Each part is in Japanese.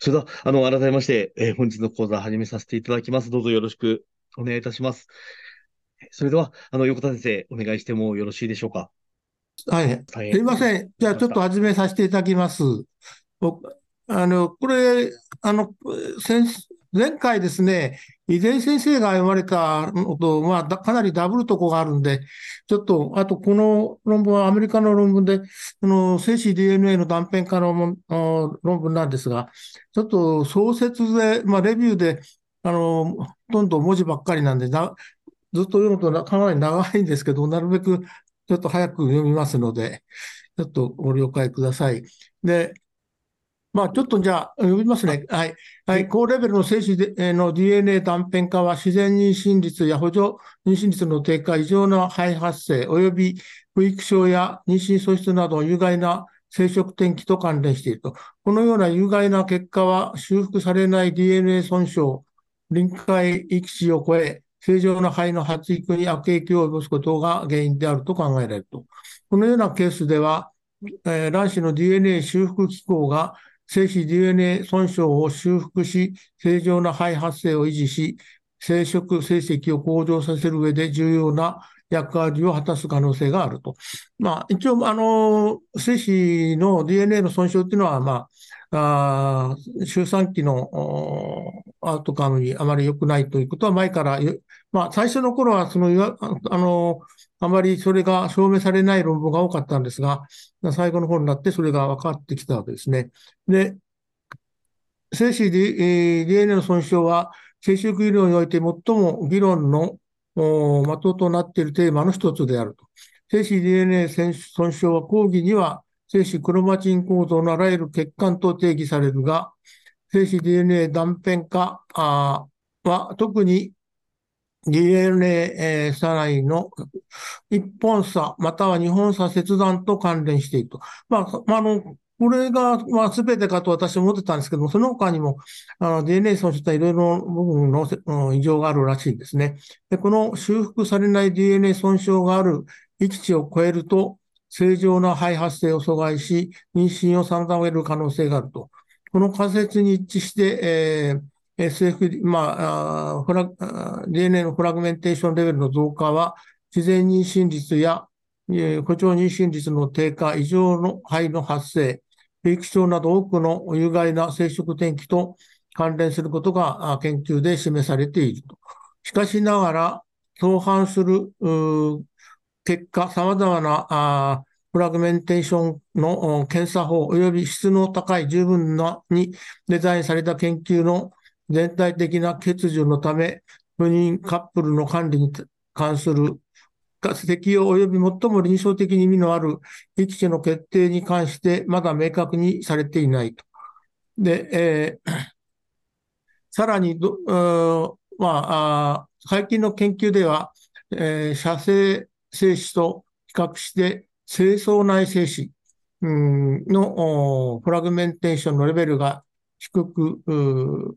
それでは、あの、改めまして、えー本日の講座始めさせていただきます。どうぞよろしくお願いいたします。それでは、あの、横田先生、お願いしてもよろしいでしょうか？はい。すいません。じゃあ、ちょっと始めさせていただきます。僕、あの、これ、あの、先前回ですね、井出先生が読まれたのと、まあ、かなりダブルとこがあるんで、ちょっと、あとこの論文はアメリカの論文で、この精子 DNA の断片化の論文なんですが、ちょっと創設で、まあ、レビューで、あの、ほとんど文字ばっかりなんで、ずっと読むとかなり長いんですけど、なるべくちょっと早く読みますので、ちょっとご了解ください。で、まあ、ちょっとじゃあ、読みますね。はい。はい。高レベルの精子での DNA 断片化は自然妊娠率や補助妊娠率の低下、異常な肺発生、及び不育症や妊娠喪失など有害な生殖転機と関連していると。このような有害な結果は修復されない DNA 損傷、臨界域値を超え、正常な肺の発育に悪影響を及ぼすことが原因であると考えられると。このようなケースでは、えー、卵子の DNA 修復機構が精子 DNA 損傷を修復し、正常な肺発生を維持し、生殖成績を向上させる上で重要な役割を果たす可能性があると。まあ、一応、あの、精子の DNA の損傷っていうのは、まあ、あ周産期のアウトカムにあまり良くないということは前から、まあ、最初の頃は、その、あの、あまりそれが証明されない論文が多かったんですが、最後の方になってそれが分かってきたわけですね。で、精子 DNA の損傷は、生殖医療において最も議論の的となっているテーマの一つであると。精子 DNA 損傷は講義には精子クロマチン構造のあらゆる血管と定義されるが、精子 DNA 断片化は特に DNA 差内の一本差、または二本差切断と関連していると。まあ、まあの、これが、まあ、全てかと私は思ってたんですけども、その他にも、あの、DNA 損傷したいろいろ部分の異常があるらしいですね。で、この修復されない DNA 損傷がある域値を超えると、正常な肺発生を阻害し、妊娠を妨げる可能性があると。この仮説に一致して、えー SF、まあ、フラ DNA のフラグメンテーションレベルの増加は、自然妊娠率や、えー、誇張妊娠率の低下、異常の肺の発生、不気症など多くの有害な生殖転機と関連することが研究で示されていると。しかしながら、相反する結果、様々なフラグメンテーションの検査法及び質の高い十分なにデザインされた研究の全体的な欠如のため、不妊カップルの管理に関する適用及び最も臨床的に意味のある域値の決定に関してまだ明確にされていないと。で、えー、さらにまあ、あ最近の研究では、えー、射精精子と比較して、精巣内精子のフラグメンテーションのレベルが低く、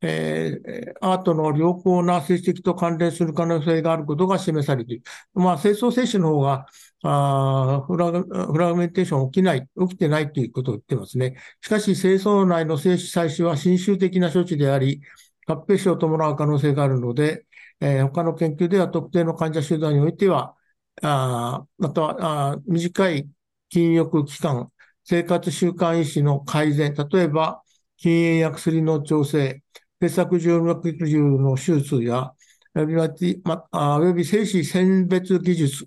えー、アートの良好な成績と関連する可能性があることが示されている。まあ、清掃精子の方があフラグ、フラグメンテーション起きない、起きてないということを言ってますね。しかし、清掃内の精子採取は侵襲的な処置であり、合併症を伴う可能性があるので、えー、他の研究では特定の患者集団においては、あまたはあ短い禁欲期間、生活習慣維持の改善、例えば禁煙や薬の調整、結作静脈瘤の手術や、および精子選別技術、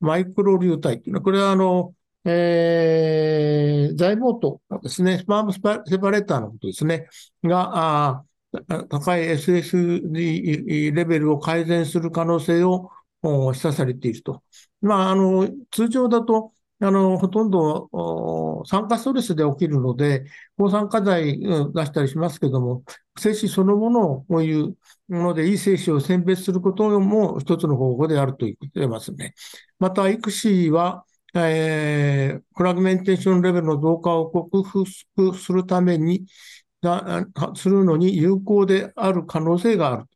マイクロ流体というのは、これはあの、えー、材毛とですね、スパームセパレーターのことですね、が、あ高い SSD レベルを改善する可能性を示唆されていると。まあ、あの、通常だと、あの、ほとんど酸化ストレスで起きるので、抗酸化剤出したりしますけども、精子そのものをこういうものでいい精子を選別することも一つの方法であると言ってますね。また、育児は、えー、フラグメンテーションレベルの増加を克服するために、するのに有効である可能性があると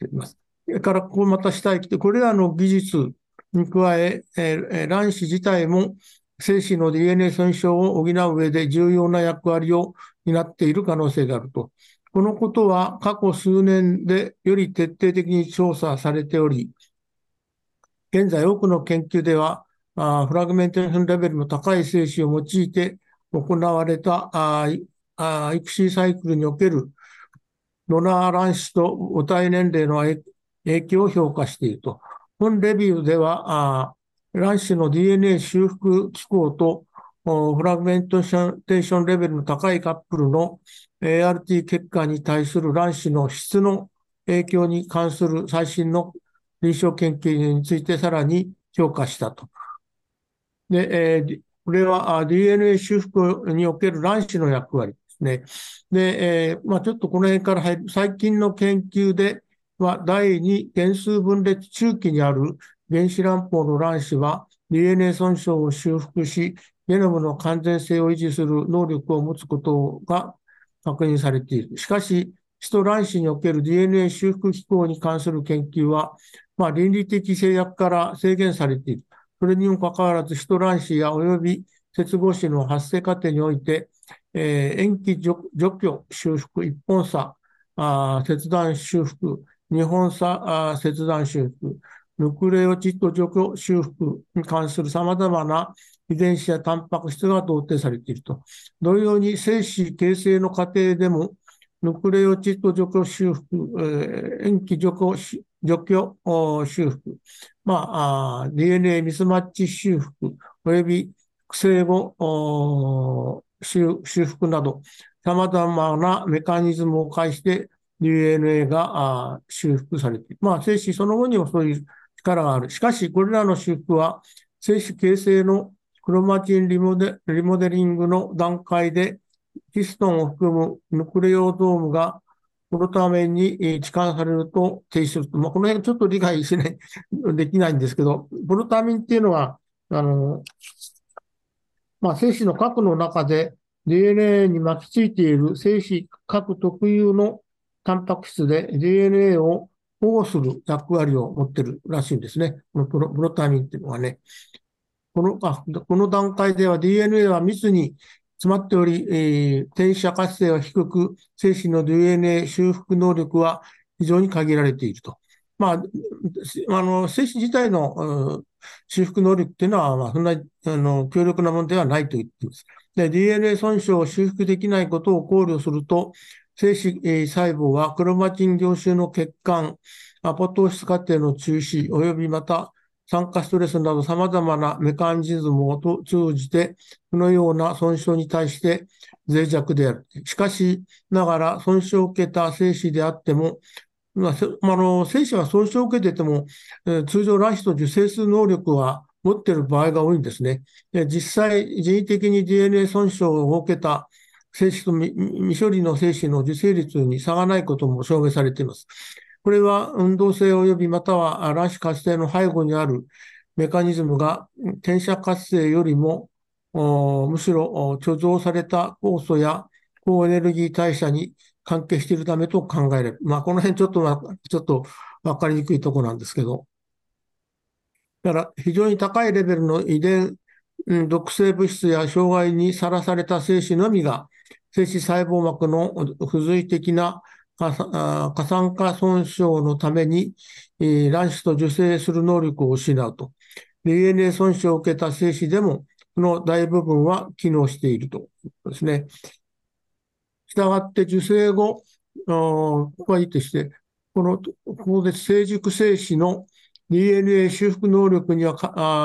言っています。それから、こうまた下へ来て、これらの技術に加え、卵子自体も精子の DNA 損傷を補う上で重要な役割を担っている可能性があると。このことは過去数年でより徹底的に調査されており、現在多くの研究では、あフラグメンテーションレベルの高い精子を用いて行われたああ育児サイクルにおけるドナー卵子と母体年齢の影響を評価していると。本レビューでは、卵子の DNA 修復機構とフラグメントテーションレベルの高いカップルの ART 結果に対する卵子の質の影響に関する最新の臨床研究についてさらに評価したと。で、えー、これは DNA 修復における卵子の役割ですね。で、えー、まあ、ちょっとこの辺から入る、最近の研究では、第2原数分裂中期にある原子卵胞の卵子は DNA 損傷を修復し、ゲノムの完全性を維持する能力を持つことが確認されている。しかし、ヒト卵子における DNA 修復機構に関する研究は、まあ、倫理的制約から制限されている。それにもかかわらず、ヒト卵子や及び接合子の発生過程において、えー、延期除去修復一本差、あ切断修復、二本差あ切断修復、ヌクレオチッド除去修復に関する様々な遺伝子やタンパク質が同定されていると。同様に精子形成の過程でも、ヌクレオチッド除去修復、えー、延期除去除去修復、まあ、DNA ミスマッチ修復、および生後修復など、様々なメカニズムを介して DNA が修復されている。まあ、精子その後にもそういう力がある。しかし、これらの修復は、精子形成のクロマチンリモデリモデリングの段階で、ヒストンを含むヌクレオドームがこのために置換されると停止すると。まあ、この辺ちょっと理解しない、できないんですけど、プロタミンっていうのは、あの、まあ、精子の核の中で DNA に巻きついている精子核特有のタンパク質で DNA を保護する役割を持ってるらしいんですね。このプロプロタミンっていうのはね。このあこの段階では DNA は密に詰まっており、えー、転写活性は低く、精子の DNA 修復能力は非常に限られていると。まあ、あの、精子自体の、修復能力っていうのは、まあ、そんな、あの、強力なものではないと言っています。で、DNA 損傷を修復できないことを考慮すると、精子、えー、細胞はクロマチン凝集の血管、アポトーシス過程の中止、及びまた酸化ストレスなど様々なメカニズムを通じて、このような損傷に対して脆弱である。しかしながら、損傷を受けた精子であっても、まあ、あの精子は損傷を受けてても、えー、通常卵子と受精する能力は持っている場合が多いんですね。実際、人為的に DNA 損傷を受けた精子と未処理の精子の受精率に差がないことも証明されています。これは運動性及びまたは卵子活性の背後にあるメカニズムが転写活性よりもむしろ貯蔵された酵素や高エネルギー代謝に関係しているためと考えれる。まあ、この辺ちょっと、ちょっとわかりにくいとこなんですけど。だから非常に高いレベルの遺伝、毒性物質や障害にさらされた精子のみが精子細胞膜の付随的な過酸化損傷のために、卵子と受精する能力を失うと。DNA 損傷を受けた精子でも、この大部分は機能しているとですね。したがって受精後、ここはいいとして、この、ここで成熟精子の DNA 修復能力には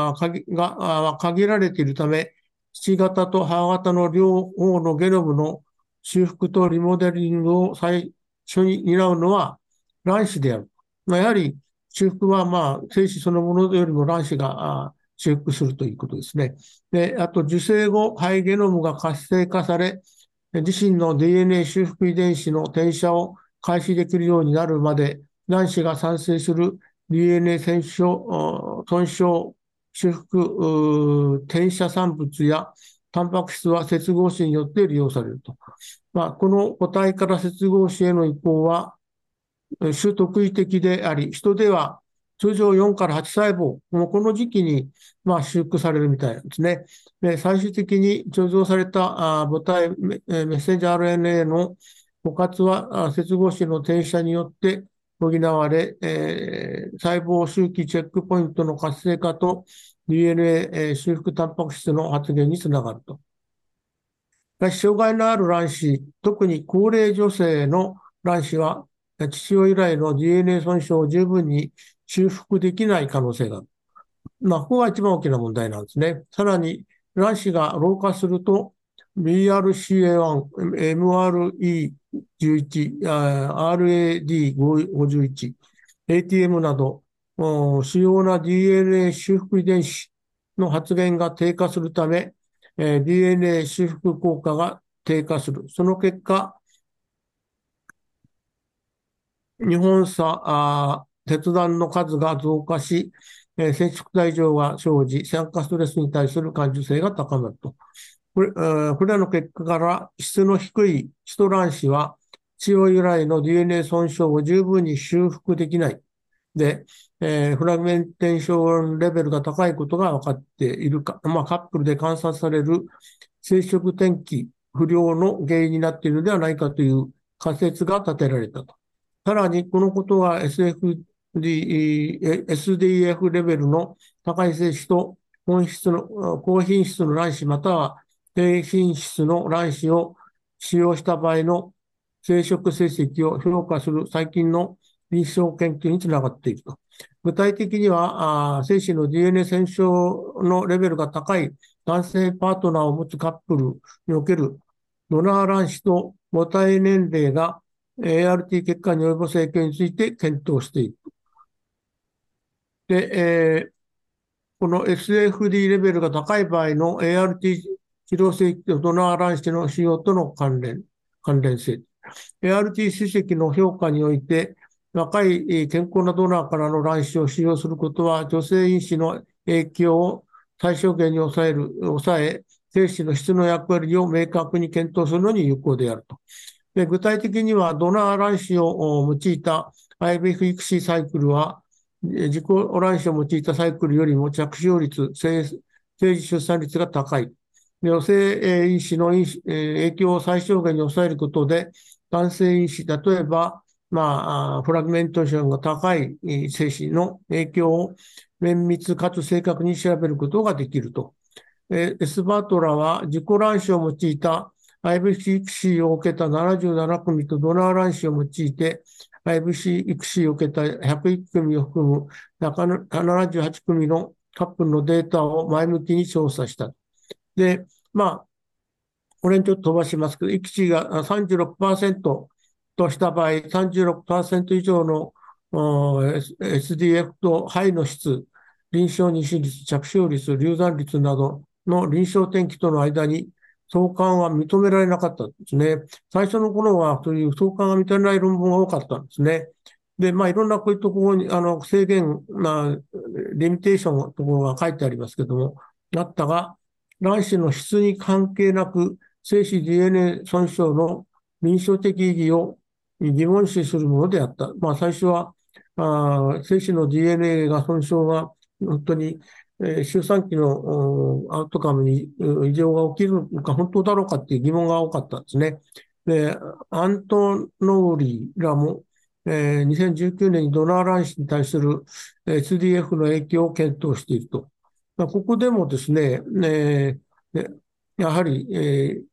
あ限が限られているため、父型と母型の両方のゲノムの修復とリモデリングを最初に担うのは卵子である。まあ、やはり修復はまあ精子そのものよりも卵子が修復するということですね。で、あと受精後、肺ゲノムが活性化され、自身の DNA 修復遺伝子の転写を開始できるようになるまで、卵子が産生する DNA、損傷、修復、転写産物やタンパク質は接合子によって利用されると。まあ、この個体から接合子への移行は、種特異的であり、人では通常4から8細胞、もうこの時期に、まあ、修復されるみたいなんですね。で最終的に貯蔵されたあ母体メッセンジャー RNA の枯渇は接合子の転写によって補われ、えー、細胞周期チェックポイントの活性化と DNA 修復タンパク質の発現につながると。障害のある卵子、特に高齢女性の卵子は、父親由来の DNA 損傷を十分に修復できない可能性がある。まあ、ここが一番大きな問題なんですね。さらに、卵子が老化すると、BRCA1、MRE、RAD51、ATM など、主要な DNA 修復遺伝子の発現が低下するためえ、DNA 修復効果が低下する。その結果、日本差、鉄弾の数が増加し、えー、接触体状が生じ、酸化ストレスに対する感受性が高まると。これ,、これらの結果から質の低いヒト卵子は、血を由来の DNA 損傷を十分に修復できない。で、えー、フラグメンテーションレベルが高いことが分かっているか、まあ、カップルで観察される生殖転機不良の原因になっているのではないかという仮説が立てられたと。さらに、このことは SFD、SDF レベルの高い精子と本質の、高品質の卵子または低品質の卵子を使用した場合の生殖成績を評価する最近の臨床研究につながっていると。具体的には、あ精子の DNA 染症のレベルが高い男性パートナーを持つカップルにおけるドナー卵子と母体年齢が ART 結果に及ぼす影響について検討していく。で、えー、この SFD レベルが高い場合の ART 治療性ドナー卵子の使用との関連、関連性。ART 主席の評価において、若い健康なドナーからの卵子を使用することは、女性因子の影響を最小限に抑える、抑え、精子の質の役割を明確に検討するのに有効であると。で具体的には、ドナー卵子を用いた IVF 育児サイクルは、自己卵子を用いたサイクルよりも着床率、生児出産率が高い。女性因子の影響を最小限に抑えることで、男性因子、例えば、まあ、フラグメントーションが高い精子の影響を綿密かつ正確に調べることができると。エスバートラは自己卵子を用いた IVC 育児を受けた77組とドナー卵子を用いて IVC 育児を受けた101組を含む78組のカップルのデータを前向きに調査した。で、まあ、これにちょっと飛ばしますけど、育児が36%とした場合、36%以上の SDF と肺の質、臨床妊娠率、着床率、流産率などの臨床転機との間に相関は認められなかったんですね。最初の頃はそういう相関が認められない論文が多かったんですね。で、まあ、いろんなこういうところに、あの、制限、まあ、リミテーションのところが書いてありますけども、あったが、卵子の質に関係なく、精子 DNA 損傷の臨床的意義を疑問視するものであった。まあ、最初は、あ精子の DNA が損傷が本当にえー、周産期のアウトカムに異常が起きるのか本当だろうかっていう疑問が多かったんですね。で、アントノーリーらも、えー、2019年にドナー卵子に対する SDF の影響を検討していると。まあ、ここでもですね、えー、やはり、えー、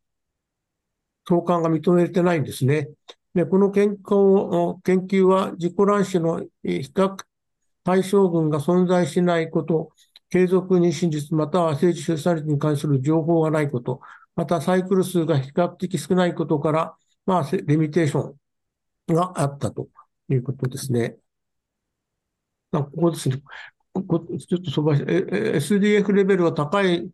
相関が認めてないんですね。でこの研究研究は自己卵子の比較対象群が存在しないこと、継続妊娠率または生児出産率に関する情報がないこと、またサイクル数が比較的少ないことから、まあ、リミテーションがあったということですね。ここですね。ちょっと飛ばし、SDF レベルが高い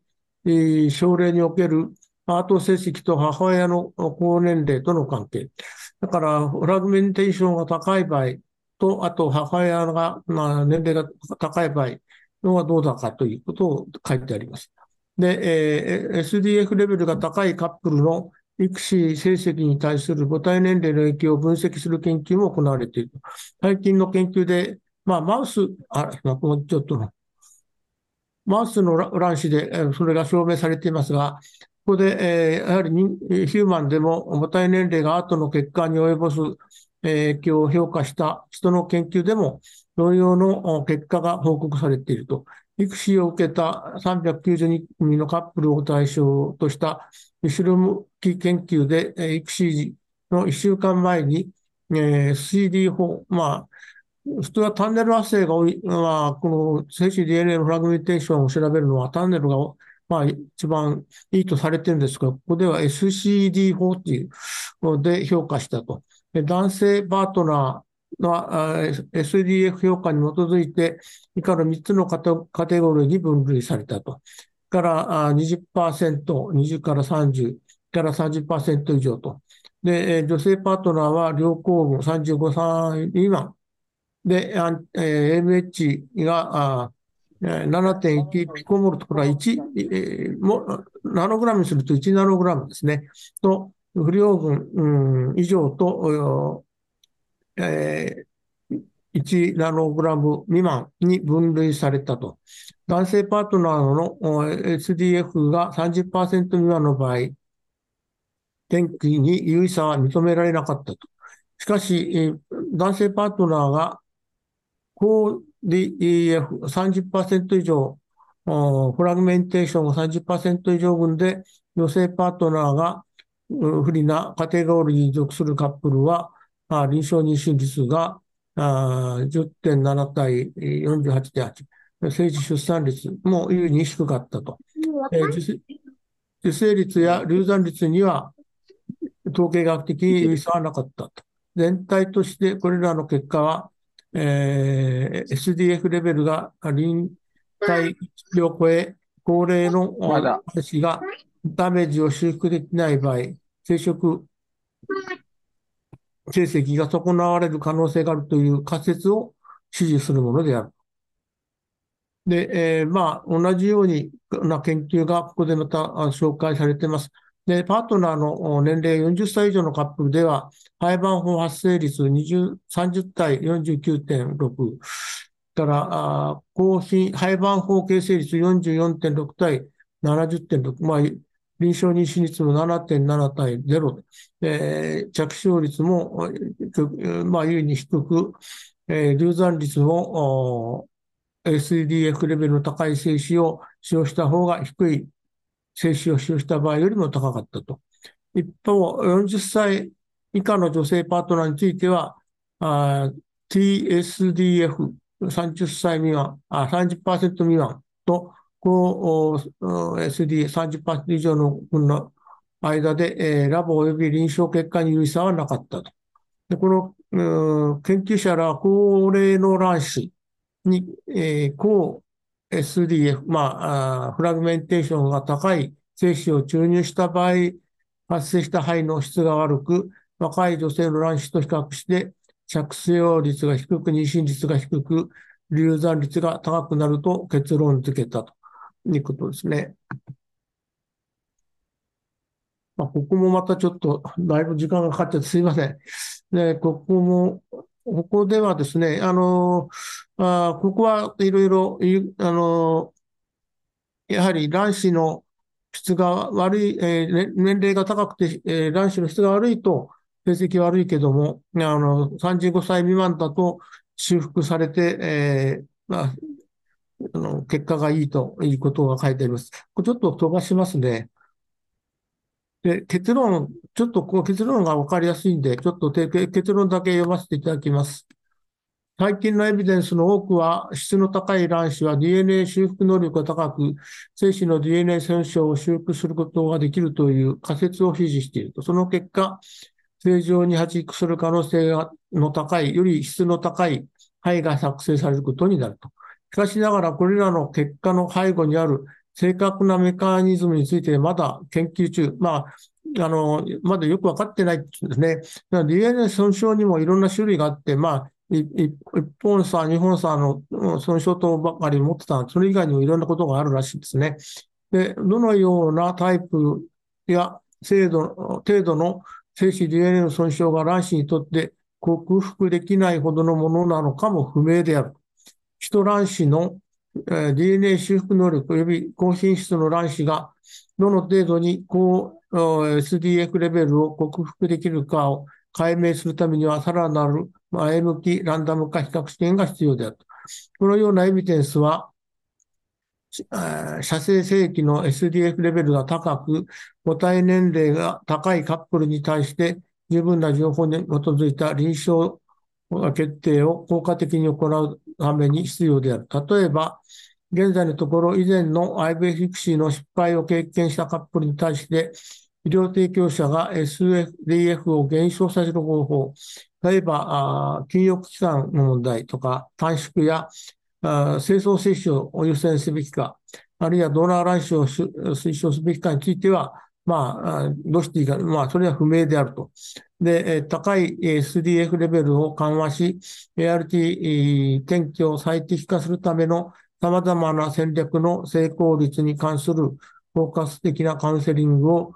症例におけるパート成績と母親の高年齢との関係。だから、フラグメンテーションが高い場合と、あと母親が、まあ、年齢が高い場合、のはどうだかということを書いてあります。で、えー、SDF レベルが高いカップルの育児成績に対する母体年齢の影響を分析する研究も行われている。最近の研究で、まあ、マウス、あ、もうちょっとの、マウスの卵子でそれが証明されていますが、ここで、えー、やはりヒューマンでも母体年齢が後の結果に及ぼす影響を評価した人の研究でも同様の結果が報告されていると。育児を受けた392組のカップルを対象とした後ろ向き研究で、育児の1週間前に、えー、CD4、まあ、普通はタンネル圧生が多い、まあ、この精子 DNA のフラグメンテーションを調べるのはタンネルが、まあ、一番いいとされてるんですが、ここでは SCD4 っていうので評価したと。男性パートナーの SDF 評価に基づいて、以下の3つのカテゴリーに分類されたと。から20%、20から30から30%以上と。で、女性パートナーは両候補35歳未満。で、AMH が7.1ピコモルとこれは1、えー、もナノグラムにすると1ナノグラムですね。と、不良分、うん、以上と、えー、1ナノグラム未満に分類されたと。男性パートナーの SDF が30%未満の場合、天気に有意差は認められなかったと。しかし、男性パートナーが高 DEF30% 以上、フラグメンテーションが30%以上分で、女性パートナーが不利なカテゴリーに属するカップルは、臨床妊娠率が10.7対48.8。政治出産率も優に低かったと。受精率や流産率には統計学的に優差はなかったと。全体としてこれらの結果は、えー、SDF レベルが臨界値を超え、高齢の私がダメージを修復できない場合、生殖成績が損なわれる可能性があるという仮説を支持するものである。で、えー、まあ、同じようにな研究がここでまた紹介されています。で、パートナーの年齢40歳以上のカップルでは、廃盤法発生率20 30対49.6から、高品、廃盤法形成率44.6対70.6、まあ、臨床妊娠率も7.7対0で、え着床率も、まあ、優に低く、えー、流産率も SDF レベルの高い精子を使用した方が低い。精子を使用した場合よりも高かったと。一方、40歳以下の女性パートナーについては、TSDF、30歳未満、あ30%未満と、高 SD30% 以上の分の間で、えー、ラボ及び臨床結果に有意差はなかったと。でこの、研究者らは高齢の卵子に、えー、高 SDF、まあ、フラグメンテーションが高い精子を注入した場合、発生した肺の質が悪く、若い女性の卵子と比較して、着床率が低く、妊娠率が低く、流産率が高くなると結論付けたということですね。まあ、ここもまたちょっとだいぶ時間がかかっちゃってすいません。で、ここも、ここではですね、あの、あここはいろいろ、あの、やはり卵子の質が悪い、えー、年齢が高くて、えー、卵子の質が悪いと、成績悪いけども、あの、35歳未満だと修復されて、えー、まあ、あの結果がいいということが書いてあります。これちょっと飛ばしますね。で、結論、ちょっとこう結論がわかりやすいんで、ちょっと結論だけ読ませていただきます。最近のエビデンスの多くは、質の高い卵子は DNA 修復能力が高く、精子の DNA 損傷を修復することができるという仮説を支持していると。その結果、正常に発育する可能性の高い、より質の高い肺が作成されることになると。しかしながら、これらの結果の背後にある正確なメカニズムについてまだ研究中。まあ、あの、まだよくわかってないんですね。DNA 損傷にもいろんな種類があって、まあ、一本差、二本差の損傷とばかり持ってたそれ以外にもいろんなことがあるらしいですね。で、どのようなタイプや精度、程度の精子 DNA の損傷が卵子にとって克服できないほどのものなのかも不明である。ヒト卵子の DNA 修復能力及び高品質の卵子がどの程度に高 SDF レベルを克服できるかを解明するためには、さらなる前向きランダム化比較試験が必要であると。このようなエビデンスは、射精性器の SDF レベルが高く、母体年齢が高いカップルに対して十分な情報に基づいた臨床決定を効果的に行うために必要である。例えば、現在のところ以前の IVF フィクシーの失敗を経験したカップルに対して、医療提供者が SDF を減少させる方法、例えば、禁欲期間の問題とか、短縮や清掃接種を優先すべきか、あるいはドナー卵子を推奨すべきかについては、まあ、どうしていいか、まあ、それは不明であると。で、高い SDF レベルを緩和し、ART 転居を最適化するための様々な戦略の成功率に関するフォーカス的なカウンセリングを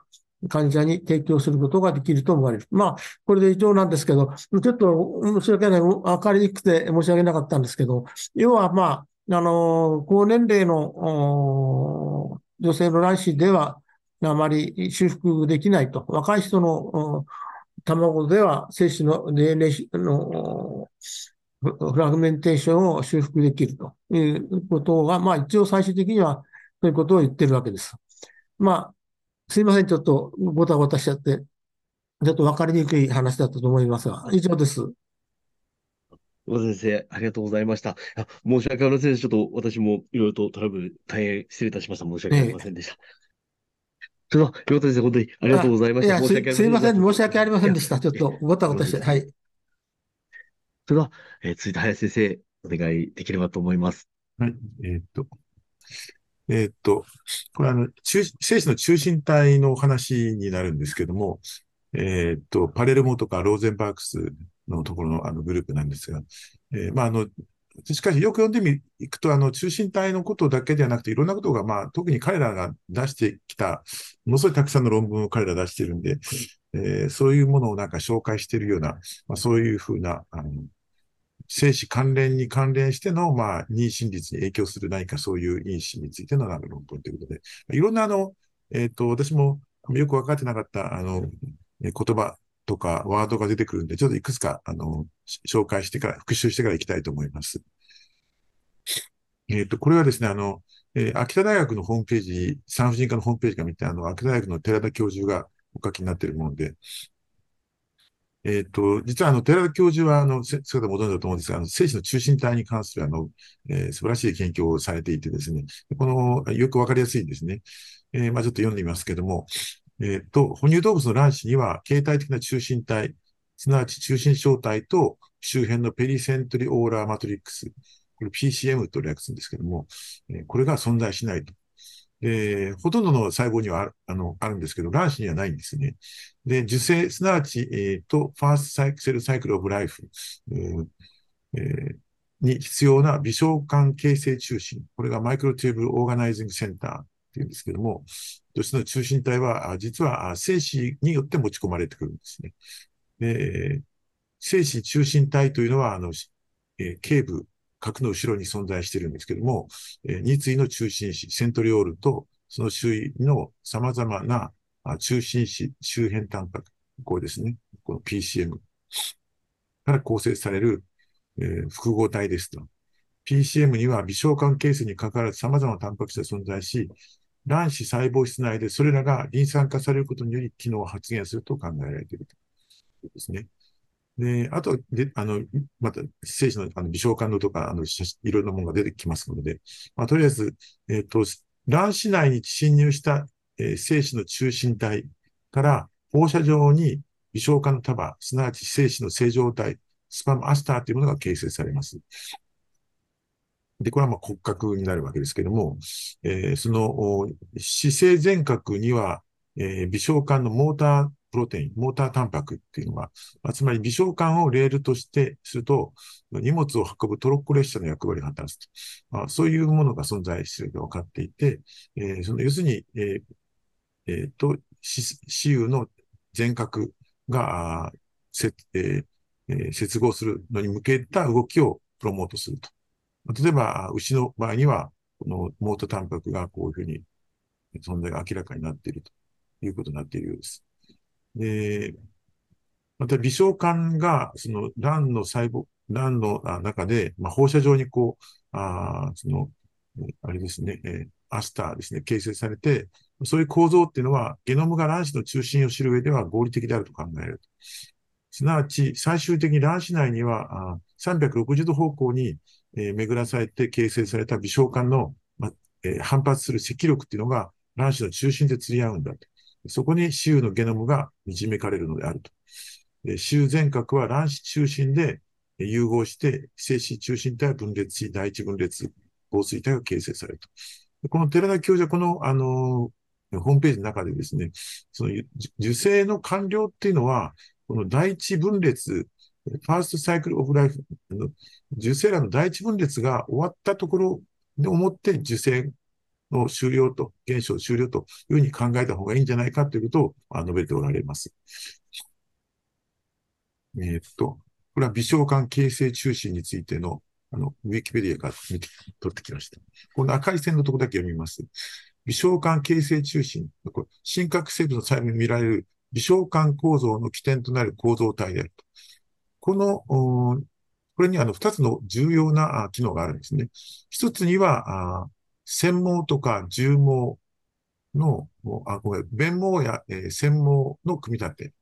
患者に提供することができると思われる。まあ、これで以上なんですけど、ちょっと申し訳ない、わかりにくくて申し訳なかったんですけど、要はまあ、あの、高年齢の女性の卵子では、あまり修復できないと。若い人の卵では精子の DNA のフラグメンテーションを修復できるということが、まあ一応最終的にはそういうことを言ってるわけです。まあ、すいません、ちょっとごたごたしちゃって、ちょっとわかりにくい話だったと思いますが、以上です。先生、ありがとうございました。申し訳ありません。ちょっと私もいろいろとトラブル大変失礼いたしました。申し訳ありませんでした。ええそれは、よかったです。本当にありがとうございました。申し訳すいません。申し訳ありませんでした。ちょっとごたごたして。はい。それでは、えー、続いて林先生、お願いできればと思います。はい。えー、っと、えー、っと、これあの、中、精子の中心体の話になるんですけども、えー、っと、パレルモとかローゼンバークスのところのあのグループなんですが、えー、まあ、あの、しかしよく読んでみ、いくと、あの、中心体のことだけではなくて、いろんなことが、まあ、特に彼らが出してきた、ものすごいたくさんの論文を彼ら出してるんで、えー、そういうものをなんか紹介しているような、まあ、そういうふうな、あの、精子関連に関連しての、まあ、妊娠率に影響する何かそういう因子についてのなんか論文ということで、いろんなあの、えっ、ー、と、私もよくわかってなかった、あの、言葉とかワードが出てくるんで、ちょっといくつか、あの、紹介してから、復習してからいきたいと思います。えっ、ー、と、これはですね、あの、えー、秋田大学のホームページ、産婦人科のホームページが見て、あの、秋田大学の寺田教授がお書きになっているもので、えっ、ー、と、実はあの、寺田教授は、あの、姿戻ると思うんですが、あの、精子の中心体に関するあの、えー、素晴らしい研究をされていてですね、この、よくわかりやすいんですね。えー、まあちょっと読んでみますけども、えっ、と、哺乳動物の卵子には、形態的な中心体、すなわち中心小体と周辺のペリセントリオーラーマトリックス、これ PCM と略すんですけども、えこれが存在しないと。で、ほとんどの細胞にはあるあのあるんですけど、卵子にはないんですね。で、受精、すなわち、えっ、ー、と、ファーストサイクセルサイクルオブライフ、えー、に必要な微小管形成中心。これがマイクロテーブルオーガナイジングセンターっていうんですけども、としての中心体は、実は精子によって持ち込まれてくるんですね。で、精子中心体というのは、あの、えー、頸部、核の後ろに存在しているんですけども、えー、二対の中心子、セントリオールと、その周囲の様々な中心子周辺タンパク、これですね。この PCM から構成される、えー、複合体ですと。PCM には微小管形成に関わらず様々なタンパク質が存在し、卵子細胞質内でそれらがリン酸化されることにより機能を発現すると考えられているということですね。で、あと、で、あの、また、精子のあの微小感度とか、あの、いろんなものが出てきますので、まあ、とりあえず、えっ、ー、と、卵子内に侵入した、えー、精子の中心体から放射状に微小化の束、すなわち精子の正常体、スパムアスターというものが形成されます。で、これはまあ骨格になるわけですけれども、えー、その姿勢全角には、えー、微小管のモータープロテイン、モータータンパクっていうのが、まあ、つまり微小管をレールとしてすると、荷物を運ぶトロッコ列車の役割を果たすと。まあ、そういうものが存在していると分かっていて、えー、その要するに、えーえー、と、死有の全角が、せえー、接合するのに向けた動きをプロモートすると。例えば、牛の場合には、このモートタンパクがこういうふうに存在が明らかになっているということになっているようです。で、また微小管が、その卵の細胞、卵の中で、まあ、放射状にこう、あその、あれですね、えー、アスターですね、形成されて、そういう構造っていうのは、ゲノムが卵子の中心を知る上では合理的であると考える。すなわち、最終的に卵子内には、あ360度方向に、えー、巡らされて形成された微小管の、まえー、反発する積力っていうのが卵子の中心で釣り合うんだと。そこに子葉のゲノムが導かれるのであると。子葉全角は卵子中心で融合して、精子中心体は分裂し、第一分裂、防水体が形成されると。この寺田教授はこの、あの、ホームページの中でですね、その受精の完了っていうのは、この第一分裂、ファーストサイクルオブライフ、受精卵の第一分裂が終わったところで思って受精の終了と、現象終了というふうに考えた方がいいんじゃないかということを述べておられます。えー、っと、これは微小管形成中心についての、あの、ウィキペディアから、取ってきました。この赤い線のところだけ読みます。微小管形成中心、これ深核生物の細部に見られる微小管構造の起点となる構造体であると。この、これにあの二つの重要な機能があるんですね。一つには、繊毛とか重毛の、あ、ごめん、弁毛や、えー、繊毛の組み立て。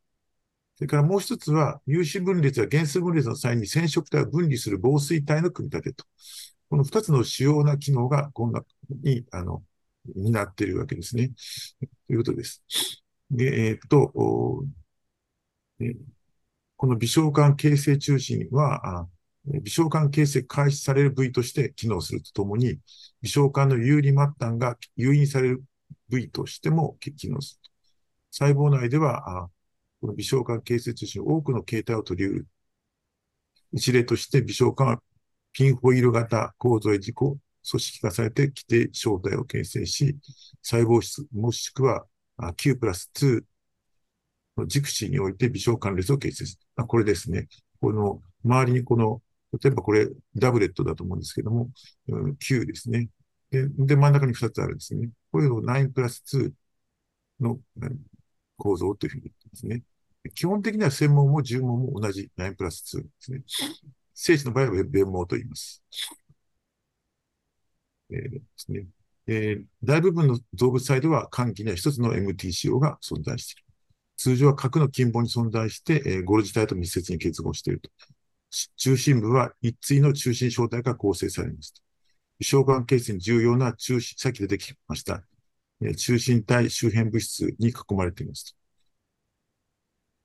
それからもう一つは、有子分裂や原数分裂の際に染色体を分離する防水体の組み立てと。この二つの主要な機能が、こんなに、あの、になっているわけですね。ということです。で、えー、っと、この微小管形成中心は、微小管形成開始される部位として機能するとともに、微小管の有利末端が誘引される部位としても機能する。細胞内では、この微小管形成中心多くの形態を取り得る。一例として微小管はピンホイール型構造へ自己組織化されて規定小体を形成し、細胞質もしくは Q プラス2の軸子において微小管列を形成する。これですね。この周りにこの、例えばこれダブレットだと思うんですけども、Q ですね。で、で真ん中に2つあるんですね。これを9プラス2の構造というふうに言ってますね。基本的には専門も重門も同じ9プラス2ですね。精子の場合は弁毛と言います。えー、ですね。えー、大部分の動物細では寒気には一つの MTCO が存在している。通常は核の近傍に存在して、えー、ゴルジ体と密接に結合していると。中心部は一対の中心小体が構成されます。小管形成に重要な中心、さっき出てきました、中心体周辺物質に囲まれています。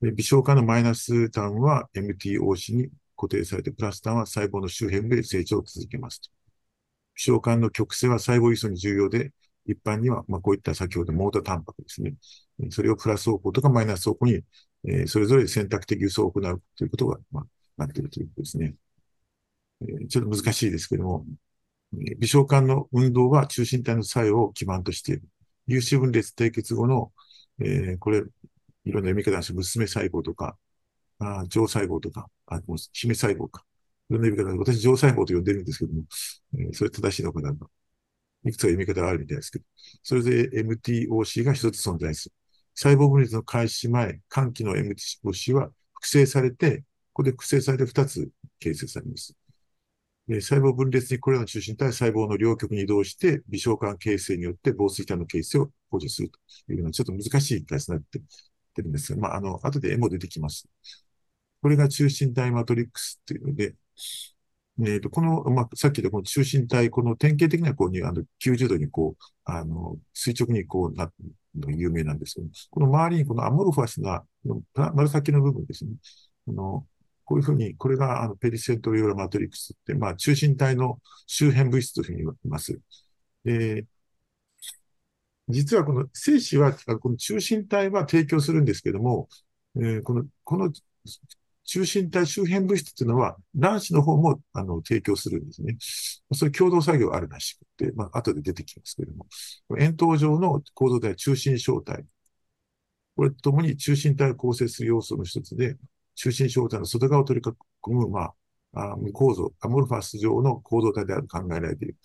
微小化のマイナス端は MTOC に固定されて、プラス端は細胞の周辺で成長を続けます。微小管の極性は細胞輸送に重要で、一般には、まあ、こういった先ほどモータータンパクですね。それをプラス方向とかマイナス方向に、えー、それぞれ選択的輸送を行うということが、まあ、なっているということですね。え、ちょっと難しいですけども、微小管の運動は中心体の作用を基盤としている。粒子分裂締結後の、えー、これ、いろんな読み方をして、娘細胞とか、あ上細胞とか、あ、もう、姫細胞か。いろんな読み方、私、上細胞と呼んでるんですけども、えー、それ正しいのかなと。いくつか読み方があるみたいですけど、それで MTOC が一つ存在する。細胞分裂の開始前、寒気の MTOC は複製されて、ここで複製されて二つ形成されます。で細胞分裂にこれらの中心体細胞の両極に移動して、微小管形成によって防水体の形成を補助するというような、ちょっと難しい体になっててるんですが、まあ、あの、後で絵も出てきます。これが中心体マトリックスっていうので、えっ、ー、と、この、まあ、さっきのこの中心体、この典型的なこうに、あの、90度にこう、あの、垂直にこうなっ、の有名なんですけど、この周りにこのアモルファスな、紫の部分ですね。あの、こういうふうに、これがあのペリセントリオラマトリックスって、まあ、中心体の周辺物質というふうに言われます。えー、実はこの精子は、この中心体は提供するんですけども、えー、この、この中心体周辺物質っていうのは、卵子の方も、あの、提供するんですね。そういう共同作業あるらしくて、まあ、後で出てきますけれども、円筒状の構造では中心小体。これともに中心体を構成する要素の一つで、中心小体の外側を取り囲む、まあ、あ構造、アモルファス上の構造体であると考えられている。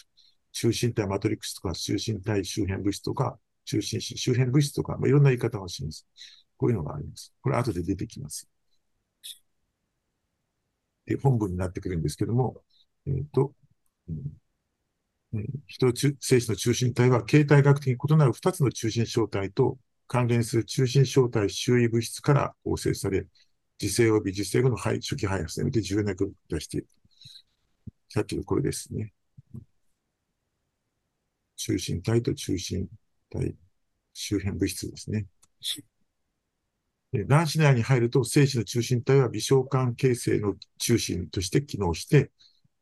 中心体マトリックスとか、中心体周辺物質とか、中心子周辺物質とか、まあ、いろんな言い方をします。こういうのがあります。これ後で出てきます。で、本文になってくるんですけども、えっ、ー、と、うん人精子の中心体は形態学的に異なる2つの中心小体と関連する中心小体周囲物質から構成され、自生及び自生後の初期排発において重要な役を出している。さっきのこれですね。中心体と中心体、周辺物質ですね。卵子内に入ると、精子の中心体は微小管形成の中心として機能して、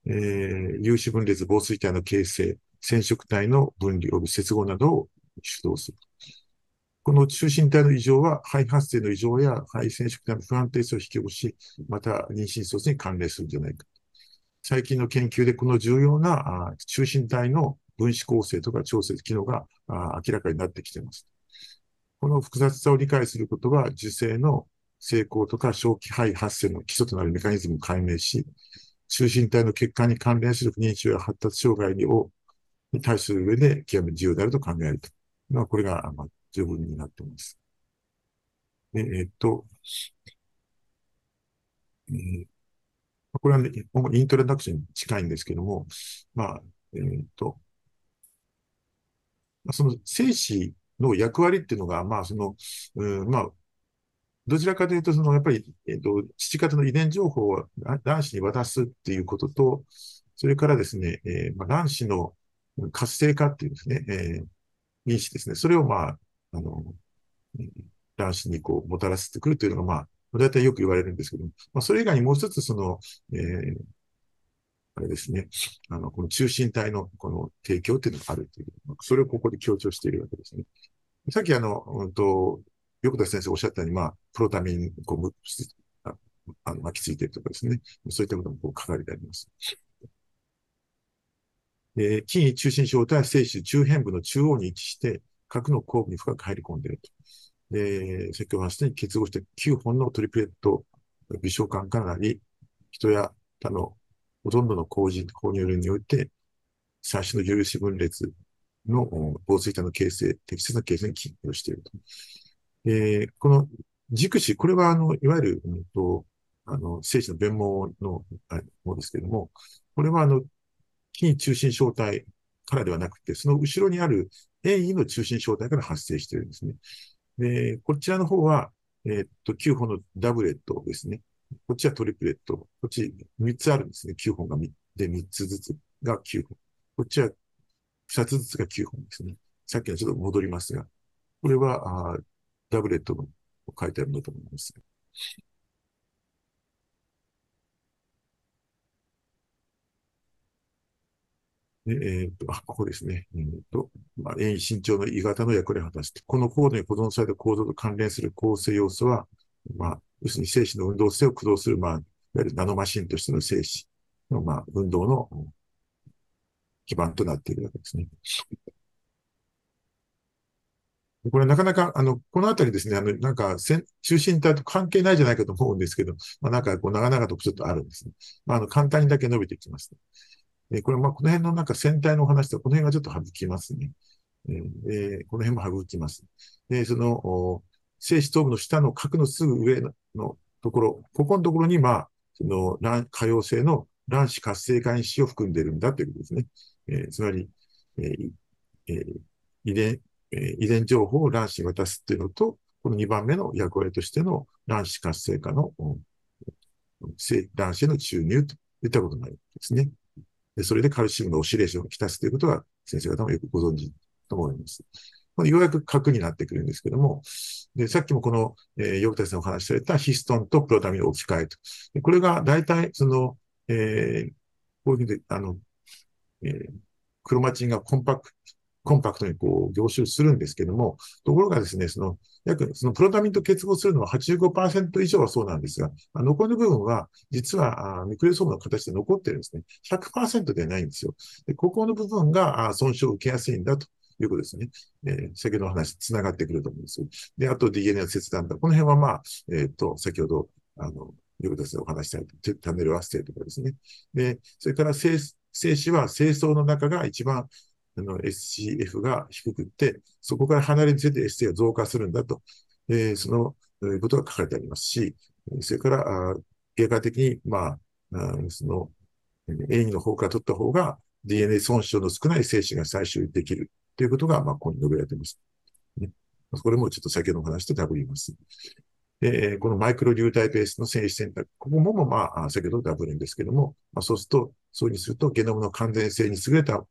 えー、有子分裂防水体の形成、染色体の分離及び接合などを主導する。この中心体の異常は、肺発生の異常や肺染色体の不安定さを引き起こし、また妊娠卒に関連するんじゃないか。最近の研究でこの重要な中心体の分子構成とか調節機能が明らかになってきています。この複雑さを理解することは、受精の成功とか小気肺発生の基礎となるメカニズムを解明し、中心体の血管に関連する不妊症や発達障害に対する上で極めて重要であると考えると。まあ、これが、まあ、十分になっています。でえっと、えー、これは、ね、イントロダクションに近いんですけども、まあ、えっと、その精子の役割っていうのが、まあ、その、うん、まあ、どちらかというと、その、やっぱり、えっ、と、父方の遺伝情報を卵子に渡すっていうことと、それからですね、えー、まあ、卵子の活性化っていうですね、えー、因子ですね。それを、まあ、あの、卵子にこう、もたらしてくるというのが、まあ、大体よく言われるんですけども、まあ、それ以外にもう一つ、その、えー、あれですね、あの、この中心体のこの提供っていうのがあるという、それをここで強調しているわけですね。さっきあの、うんと、横田先生おっしゃったように、まあ、プロタミン、こう、あの巻きついてるとかですね。そういったこともこう書かれてあります。えー、筋中心小体は精子中辺部の中央に位置して、核の後部に深く入り込んでいると。で、先ほど話したように結合して9本のトリプレット微小管からなり、人や他のほとんどの工事、購入類において、最初の有子分裂の防水体の形成、適切な形成に寄与していると。えー、この軸子、これは、あの、いわゆる、うんと、あの、精子の弁毛のあものですけれども、これは、あの、筋中心小体からではなくて、その後ろにある遠位の中心小体から発生しているんですね。で、こちらの方は、えー、っと、9本のダブレットですね。こっちはトリプレット。こっち3つあるんですね。9本が3で3つずつが9本。こっちは2つずつが9本ですね。さっきのちょっと戻りますが、これは、あダブレットの書いてあるんだと思います。えっ、ー、と、あ、ここですね。えっ、と、まあ、遠位身長の鋳型の役割を果たして、このコードに保存された構造と関連する構成要素は、まあ、要するに精子の運動性を駆動する、まあ、いわゆるナノマシンとしての精子の、まあ、運動の基盤となっているわけですね。これなかなか、あの、このあたりですね、あの、なんか、中心体と関係ないじゃないかと思うんですけど、まあ、なんか、こう、長々とちょっとあるんですね。まあ、あの、簡単にだけ伸びてきます、ね。えこれ、まあ、この辺のなんか線体の話と、この辺がちょっと省きますね。えー、この辺も省きます。で、その、精子頭部の下の核のすぐ上のところ、ここのところに、まあ、その、可用性の卵子活性化因子を含んでいるんだということですね。えー、つまり、えーえー、遺伝、えー、遺伝情報を卵子に渡すっていうのと、この2番目の役割としての卵子活性化の、卵子への注入といったことになるんですね。それでカルシウムのオシレーションをきたすということは、先生方もよくご存知と思います。ようやく核になってくるんですけども、で、さっきもこの、えー、ヨ田さんお話しされたヒストンとプロタミンの置き換えと。これが大体、その、えー、こういうふうに、あの、えー、クロマチンがコンパクト、コンパクトにこう凝集するんですけども、ところがですね、その、約、そのプロタミンと結合するのは85%以上はそうなんですが、残りの部分は、実は、ミクレソームの形で残ってるんですね。100%ではないんですよ。でここの部分が損傷を受けやすいんだということですね。えー、先ほどの話、つながってくると思うんですよ。で、あと DNA の切断だ。この辺はまあ、えっ、ー、と、先ほど、あの、いうことですね、お話したい。タネルアステとかですね。で、それから精子は精巣の中が一番あの SCF が低くって、そこから離れについて ST が増加するんだと、えー、そのことが書かれてありますし、それから、あ経過的に、まあ、あその、A の方から取った方が DNA 損傷の少ない精子が採取できるということが、まあ、ここに述べられています。ね、これもちょっと先ほどの話とダブります。で、このマイクロ流体ベースの精子選択、ここもまあ、先ほどダブるんですけども、まあ、そうすると、そうにすると、ゲノムの完全性に優れた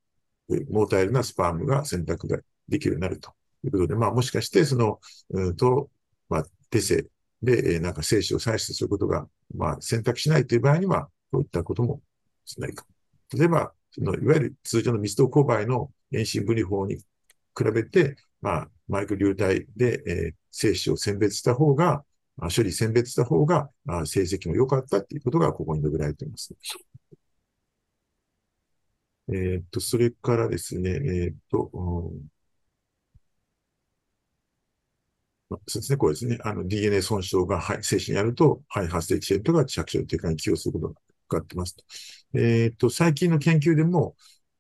モータイルなスパームが選択ができるようになるということで、まあ、もしかして、その、うんと、まあ、手製で、えなんか精子を採取することが、まあ、選択しないという場合には、こういったこともしないか。例えば、その、いわゆる通常の密度勾配の遠心分離法に比べて、まあ、マイク流体で、えー、精子を選別した方が、処理選別した方が、成績も良かったっていうことがここに述べられています。えっと、それからですね、えっと、そうですね、これですね。あの、DNA 損傷が、はい、精子にあると、肺発生チェンとか着床低下に寄与することが分かってますと。えっ、と、最近の研究でも、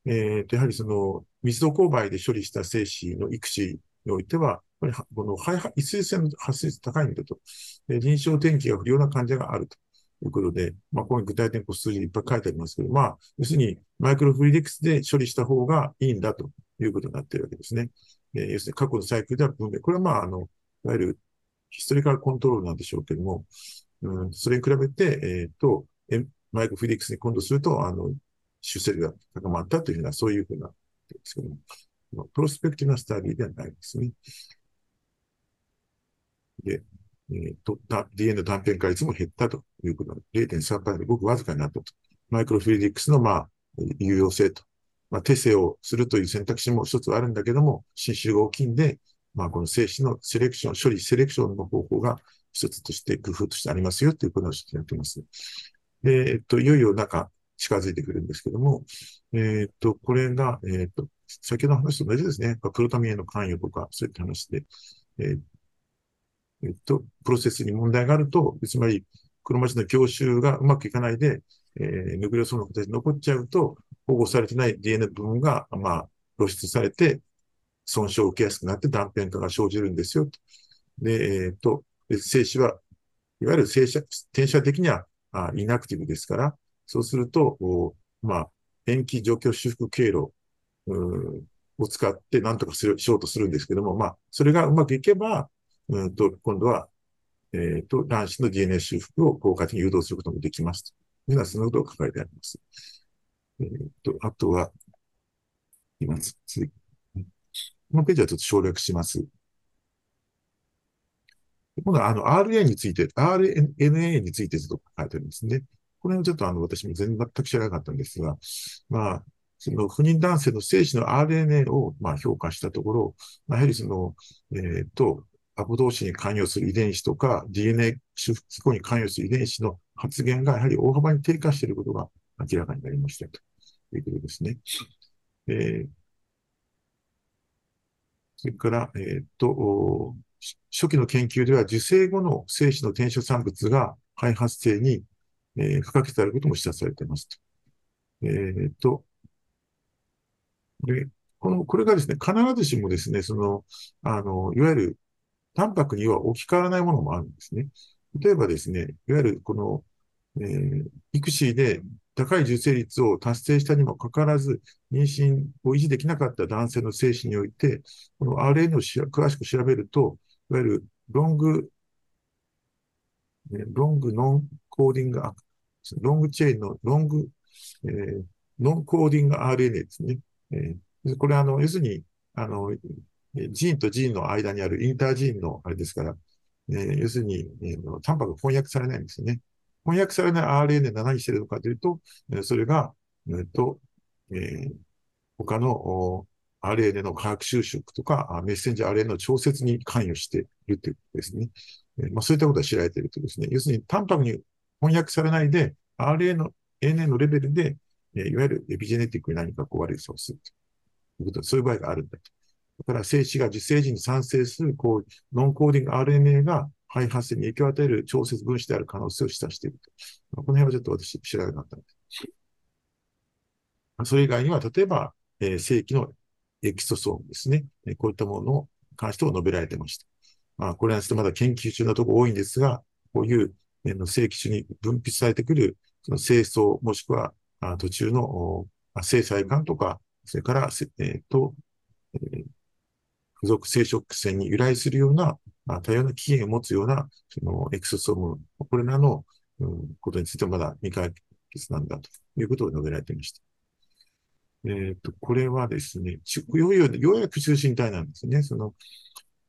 えっ、と、やはりその、密度勾配で処理した精子の育児においては、やっぱりこの肺一水性の発生率高いんだと。臨床転機が不良な患者があるとということで、まあ、ここに具体的な数字いっぱい書いてありますけど、まあ、要するに、マイクロフリディクスで処理した方がいいんだということになっているわけですね。えー、要するに過去のサイクルでは分明。これはまあ、あの、いわゆるヒストリカルコントロールなんでしょうけども、うん、それに比べて、えっ、ー、と、マイクロフリディクスに今度すると、あの、出世が高まったというふうな、そういうふうな、ですけども、プロスペクティブなスタディではないですね。で、えー、と DNA 断片化率も減ったということで、0.3%でごくわずかになったと。マイクロフリディックスの、まあ、有用性と。まあ、手製をするという選択肢も一つあるんだけども、侵襲が大きいんで、まあ、この精子のセレクション、処理セレクションの方法が一つとして工夫としてありますよということをやっています。で、えっと、いよいよなんか近づいてくるんですけども、えっと、これが、えっと、先ほどの話と同じですね。プロタミンへの関与とか、そういった話で、えー、えっと、プロセスに問題があると、つまり、黒町の教習がうまくいかないで、えー、ヌクレオソームの形に残っちゃうと、保護されてない DNA 部分が、まあ、露出されて、損傷を受けやすくなって断片化が生じるんですよ。で、えっ、と、精子は、いわゆる正射、転写的にはあインアクティブですから、そうすると、おまあ、延期状況修復経路を使って何とかするしようとするんですけども、まあ、それがうまくいけば、うんと、今度は、えっ、ー、と、卵子の DNA 修復を効果的に誘導することもできますというような、そのことを書かれてあります。えっ、ー、と、あとは、今、次。このページはちょっと省略します。今度は、あの、RNA について、RNA についてちょっと書いてあるんですね。これはちょっとあの、私も全然全く知らなかったんですが、まあ、その不妊男性の精子の RNA を、まあ、評価したところ、まあ、やはりその、えっ、ー、と、アポ同士に関与する遺伝子とか DNA 修復機構に関与する遺伝子の発現がやはり大幅に低下していることが明らかになりましたということですね。えー、それから、えー、っと、初期の研究では受精後の精子の転写産物が肺発生に、えー、不可欠であることも示唆されていますと。えー、っと、で、この、これがですね、必ずしもですね、その、あの、いわゆるタンパクには置き換わらないものもあるんですね。例えばですね、いわゆるこの、えー、育児で高い受精率を達成したにもかかわらず、妊娠を維持できなかった男性の精子において、この RNA を詳しく調べると、いわゆるロング、ロングノンコーディング、ロングチェーンのロング、えー、ノンコーディング RNA ですね。えー、これあの、要するに、あの、ジンとジンの間にあるインタージーンのあれですから、えー、要するに、えー、タンパク翻訳されないんですよね。翻訳されない RNA が何してるのかというと、えそれが、えー、と、えー、他の RNA の化学収縮とか、メッセンジャー RNA の調節に関与しているということですね。えー、まあ、そういったことが知られているとですね、要するにタンパクに翻訳されないで、RNA ののレベルで、え、いわゆるエピジェネティックに何かこう悪い素をするということそういう場合があるんだと。だから精子が受精時に産生する、こう、ノンコーディング RNA が、肺発生に影響を与える調節分子である可能性を示唆していると。この辺はちょっと私知らなかったんです。それ以外には、例えば、えー、正規のエキソソームですね。こういったものに関しても述べられてました。まあ、これはまだ研究中のとこ多いんですが、こういう、えー、正規種に分泌されてくる、その清掃、もしくはあ途中の制裁感とか、それから、えっ、ー、と、えー、属生殖線に由来するような、あ、多様な起源を持つような、そのエクソソーム、これらの、うん、ことについてまだ未解決なんだということを述べられていました。えっ、ー、と、これはですね、ようようやく中心体なんですね。その、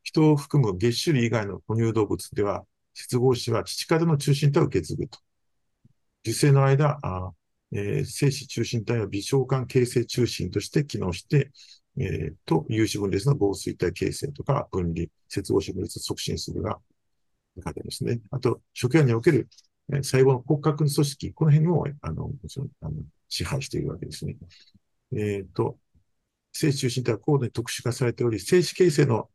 人を含む月種類以外の哺乳動物では、接合子は父からの中心体を受け継ぐと。受精の間、あえー、精子中心体は微小管形成中心として機能して、えー、と、有子分裂の防水体形成とか分離、接合子分裂を促進するが、書いてますね。あと、初期における、え、細胞の骨格の組織、この辺も、あの、もちろんあの支配しているわけですね。えっ、ー、と、精子中心体は高度に特殊化されており、精子形成の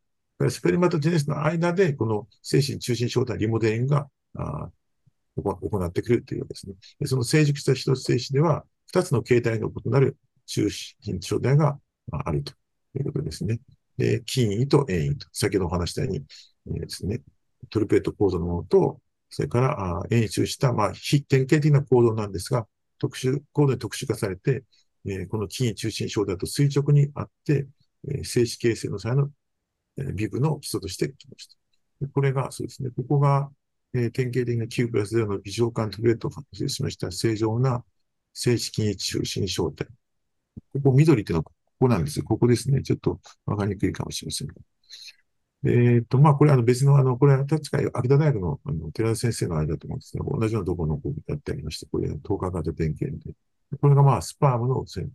スペルマトジェネスの間で、この精子中心小体リモデリングがあ行ってくるというわけですね。その成熟した一つ精子では、二つの形態の異なる中心小体があるということですね。で、筋位と遠位と、先ほどお話したように、えー、ですね、トルペット構造のものと、それから、あ遠位中した、まあ、非典型的な構造なんですが、特殊、高度に特殊化されて、えー、この筋位中心小体と垂直にあって、えー、静止形成の際の、えー、ビブの基礎としてきました。これが、そうですね、ここが、えー、典型的な9プラス0の微小管トルペットを発生しました正常な静止筋位中心小体。ここ緑っていうのはここなんですよ。ここですね。ちょっとわかりにくいかもしれませんえっ、と、まあ、これ、あの、別の、あの、これは確かに秋田大学の、あの、寺田先生の間だと思うんですけど、同じようなところのこうやってありまして、これ、10日型点検で。これが、まあ、スパームの線。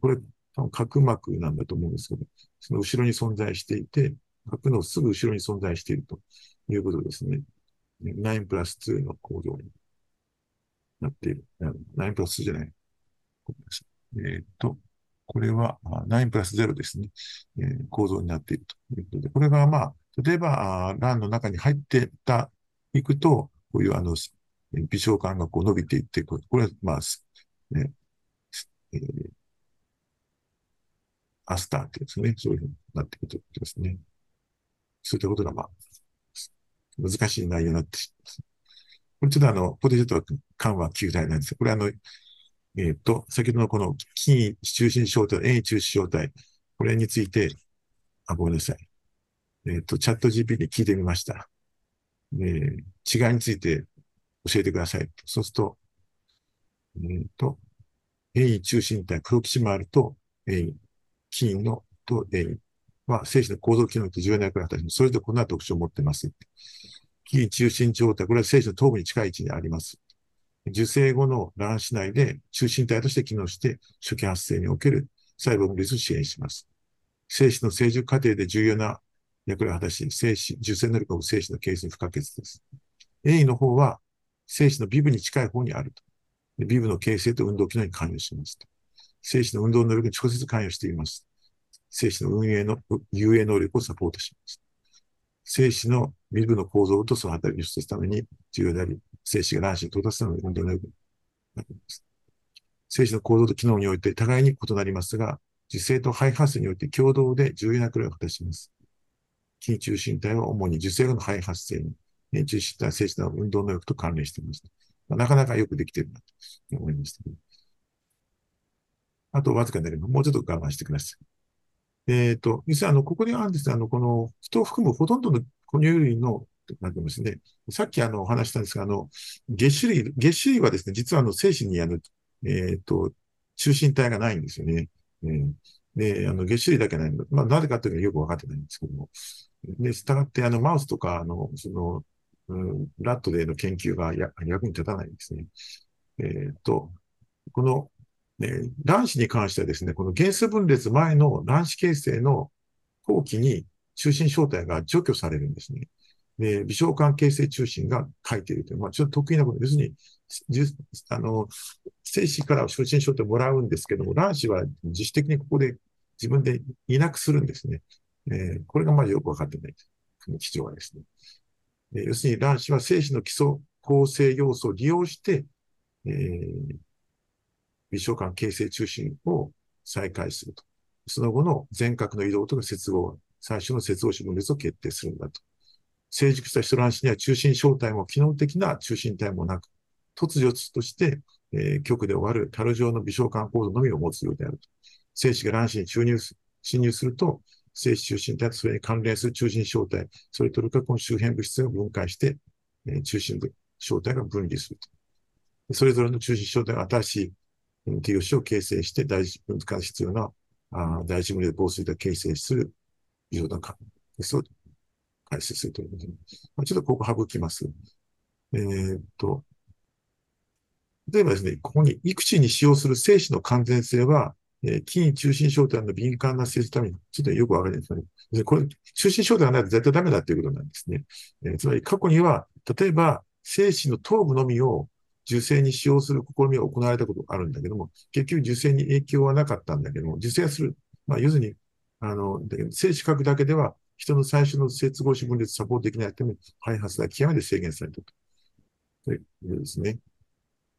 これ、多分角膜なんだと思うんですけど、その後ろに存在していて、角のすぐ後ろに存在しているということですね。9プラス2の構造になっている。9プラス2じゃない。えっ、と、これは9プラス0ですね、えー、構造になっているということで、これがまあ、例えば、ランの中に入ってた、いくと、こういうあの、微小管がこう伸びていって、これはまあ、ね、えー、アスターってですね、そういうふうになっていくということですね。そういったことがまあ、難しい内容になってしまいます。これちょっとあの、ポテトと緩和球体なんですこれあの、えっ、ー、と、先ほどのこの筋中心小体、遠中心小体、これについて、あ、ごめんなさい。えっ、ー、と、チャット GP に聞いてみました。えー、違いについて教えてください。そうすると、えっ、ー、と、遠位中心体、プロキシマールと遠位、筋のと遠位は、精子の構造機能と重要な役割を果たし、それぞれこんな特徴を持ってます。筋中心状態、これは精子の頭部に近い位置にあります。受精後の卵子内で中心体として機能して初期発生における細胞分裂を支援します。精子の成熟過程で重要な役割を果たし、精子、受精能力を精子の形成に不可欠です。A の方は精子のビブに近い方にあると。ビブの形成と運動機能に関与しますと。精子の運動能力に直接関与しています。精子の運営の、遊泳能力をサポートします。精子のビブの構造とその働きをするために重要であり、精子が卵子に到達するので運動能力になります。精子の構造と機能において互いに異なりますが、受精と肺発生において共同で重要な役割を果たします。筋中心体は主に受精後の肺発生に、年中心体は精子の運動能力と関連しています。まあ、なかなかよくできているなと思いました、あとわずかになれば、もうちょっと我慢してください。えっ、ー、と、実はあの、ここにあるんですあの、この人を含むほとんどの哺乳類のなってますね。さっきあの、お話したんですが、あの、月種類、月種類はですね、実はあの、精子にあの、えっ、ー、と、中心体がないんですよね。えー、で、あの、月種類だけないの。まあ、なぜかというのはよくわかってないんですけども。で、従って、あの、マウスとか、あの、その、うん、ラットでの研究がや役に立たないんですね。えっ、ー、と、この、ね、卵子に関してはですね、この原数分裂前の卵子形成の後期に中心小体が除去されるんですね。で、微小管形成中心が書いているという、まあ、ちょっと得意なこと。要するに、あの、精子から初心書ってもらうんですけども、卵子は自主的にここで自分でいなくするんですね。えー、これがまだよくわかってないです。この基調はですね。え要するに卵子は精子の基礎構成要素を利用して、えー、微小管形成中心を再開すると。その後の全角の移動とか接合、最初の接合子分裂を決定するんだと。成熟した人卵子には中心小体も機能的な中心体もなく、突如として、えー、極で終わる樽状の微小管構造のみを持つようであると。精子が卵子に注入す、侵入すると、精子中心体とそれに関連する中心小体、それとるかこの周辺物質が分解して、えー、中心小体が分離すると。それぞれの中心小体が新しい T 子を形成して大事分解必要なあ第一無理で防水で形成するようなか、そう、解説するということで、まあ、ちょっとここ省きます。えー、っと、例えばですね、ここに育児に使用する精子の完全性は、えー、筋中心焦点の敏感な性質のために、ちょっとよくわかりないですね。これ、中心焦点がないと絶対ダメだっていうことなんですね。えー、つまり過去には、例えば、精子の頭部のみを受精に使用する試みが行われたことがあるんだけども、結局受精に影響はなかったんだけども、受精する。まあ、要するに、あの、精子核だけでは人の最初の接合子分裂サポートできないために、開発が極めて制限されたと。というですね。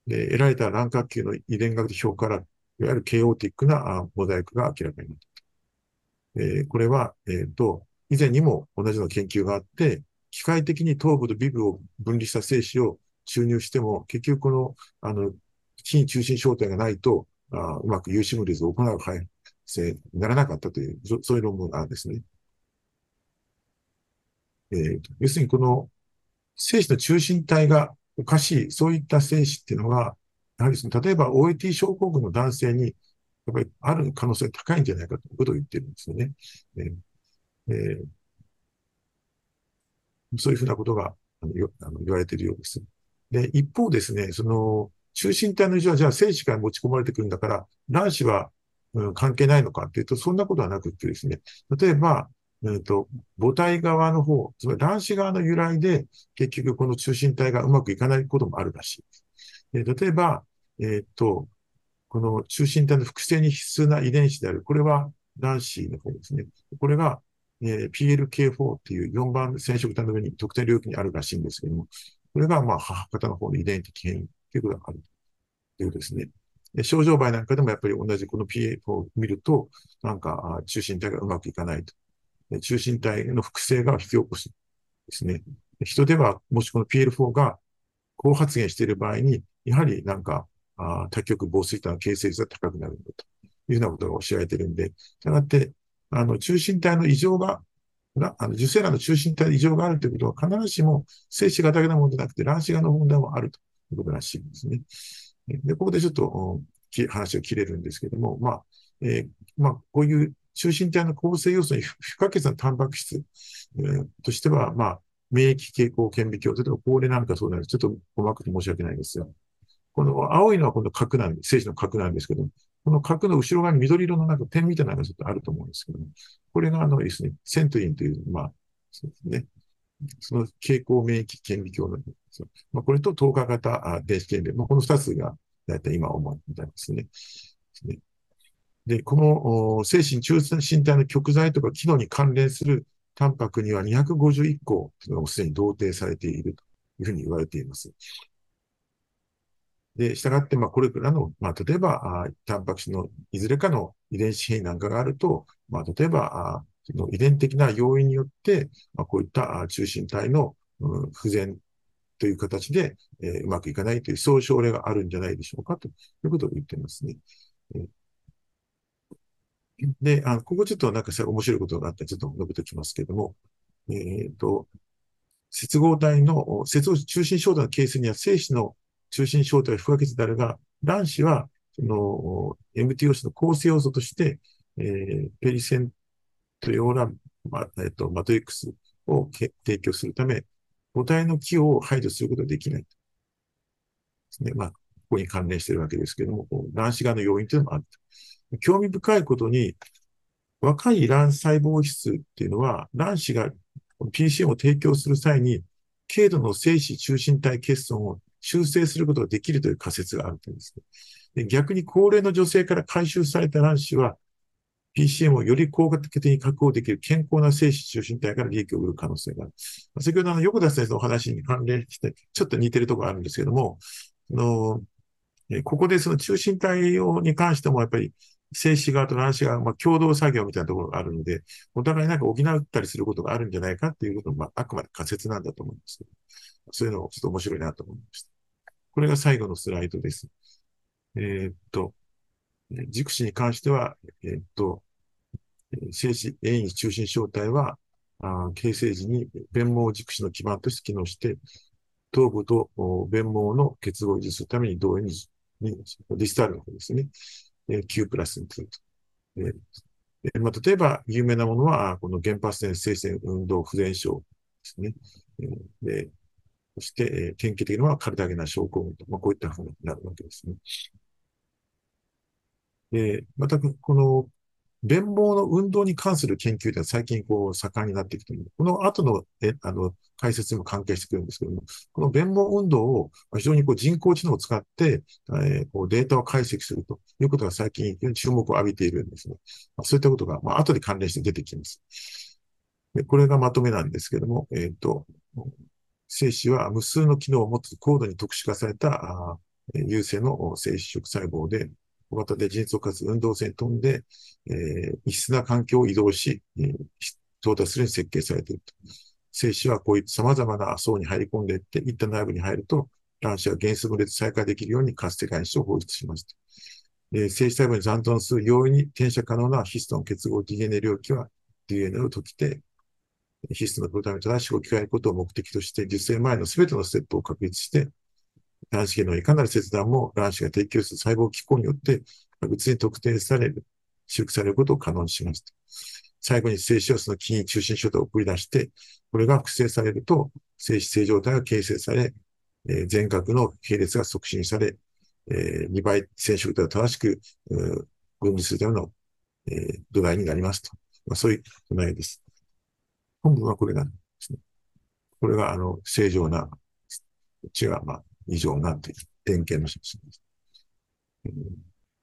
で、得られた卵殻球の遺伝学的評価から、いわゆるケオティックなモザイクが明らかになった。えー、これは、えっ、ー、と、以前にも同じような研究があって、機械的に頭部とビブを分離した精子を注入しても、結局この、あの、非中心焦点がないと、あうまく有心無率を行う配性にならなかったという、そういう論文があるんですね。えー、要するにこの精子の中心体がおかしい、そういった精子っていうのは、やはりその、例えば OAT 症候群の男性に、やっぱりある可能性が高いんじゃないかということを言ってるんですよね。えーえー、そういうふうなことがあの言われているようです。で、一方ですね、その、中心体の異常はじゃあ精子から持ち込まれてくるんだから、卵子は、うん、関係ないのかっていうと、そんなことはなくってですね、例えば、えっと、母体側の方、つまり卵子側の由来で、結局この中心体がうまくいかないこともあるらしいです。例えば、えっと、この中心体の複製に必須な遺伝子である、これは卵子の方ですね。これが、えー、PLK4 っていう4番染色体の上に特定領域にあるらしいんですけども、これが、まあ、母方の方の遺伝的変異ということがあるということですね。で症状場なんかでもやっぱり同じこの PA を見ると、なんか中心体がうまくいかないと。中心体の複製が引き起こすですね。人では、もしこの PL4 が高発現している場合に、やはりなんか、あ多極防水体の形成率が高くなるんだというようなことが教えられているんで、したがって、あの、中心体の異常が、あの受精卵の中心体に異常があるということは必ずしも精子がだけのものでなくて卵子がの問題もあるということらしいんですね。で、ここでちょっと話が切れるんですけども、まあ、えー、まあ、こういう中心体の構成要素に不可欠なタンパク質、えー、としては、まあ、免疫傾向顕微鏡、例えば高齢なんかそうなるちょっと細かくて申し訳ないですよ。この青いのは今度角なんで、精子の角なんですけど、この角の後ろ側に緑色のなんか点みたいなのがちょっとあると思うんですけども、これがあのですね、セントリンという、まあ、そうですね、その傾向免疫顕微鏡の、まあ、これと透過型電子顕微鏡、まあ、この二つがだいたい今思うみたいですね。で、この精神中心体の極材とか機能に関連するタンパクには251個というのがすでに同定されているというふうに言われています。で、従って、まあ、これからの、まあ、例えば、あタンパク質のいずれかの遺伝子変異なんかがあると、まあ、例えば、あその遺伝的な要因によって、まあ、こういった中心体の、うん、不全という形で、えー、うまくいかないという、そういう症例があるんじゃないでしょうかということを言ってますね。えで、あここちょっとなんか面白いことがあって、ちょっと述べておきますけれども、えっ、ー、と、接合体の、接合中心症状のケースには精子の中心小体は不可欠であるが、卵子は、その、MTO 子の構成要素として、えー、ペリセントヨーラ、ま、えっと、マトリックスを提供するため、母体の器を排除することができない。ですね。まあ、ここに関連しているわけですけども、卵子側の要因というのもある。興味深いことに、若い卵細胞質っていうのは、卵子が PCM を提供する際に、軽度の精子中心体欠損を修正することができるという仮説があるというんです、ね。で逆に高齢の女性から回収された卵子は、PCM をより効果的に確保できる健康な精子中心体から利益を得る可能性がある。先ほどの横田先生のお話に関連して、ちょっと似てるところがあるんですけども、のここでその中心体をに関してもやっぱり精子側と卵子側、まあ、共同作業みたいなところがあるので、お互いなんか補ったりすることがあるんじゃないかっていうことも、まあ、あくまで仮説なんだと思うんですけど、そういうのをちょっと面白いなと思いました。これが最後のスライドです。えー、っと、軸子に関しては、えー、っと、精子、遠位中心小体は、あ形成時に弁毛軸子の基盤として機能して、頭部と弁毛の結合を維持するために同様に、ディスタルの方ですね。Q プラスにすると。えまあ、例えば、有名なものは、この原発線生鮮運動不全症ですね。えでそして、え典型的なのはカルタゲナ症候群と、まあ、こういったふうになるわけですね。で、また、この弁毛の運動に関する研究では最近こう盛んになってきている。この後のえあの解説にも関係してくるんですけども、この弁毛運動を非常にこう人工知能を使って、えー、こうデータを解析するということが最近非常に注目を浴びているんですね。まあ、そういったことが、まあ、後で関連して出てきます。でこれがまとめなんですけども、えっ、ー、と、精子は無数の機能を持つ高度に特殊化されたあ有性の精子色細胞で、小型で迅速かつ運動性に飛んで、えー、異質な環境を移動し、えー、到達するように設計されていると。精子はこういった様々な層に入り込んでいって、いった内部に入ると、卵子は原子分裂再開できるように活性化子を放出しますと。えー、精子細胞に残存する容易に転写可能なヒストン結合 DNA 領域は DNA を解きて、ヒストのプロタミン正しく置き換えることを目的として、実生前の全てのステップを確立して、卵子系のいかなる切断も卵子が提供する細胞機構によって確実に特定される、修復されることを可能にします。最後に精子をその筋中心小体を送り出して、これが複製されると、精子正常体が形成され、えー、全角の並列が促進され、えー、2倍染色体を正しく、分離するための、えー、土台になりますと。まあ、そういう土台です。本文はこれなんですね。これが、あの、正常な、血が、まあ、異常なという典型の写真です。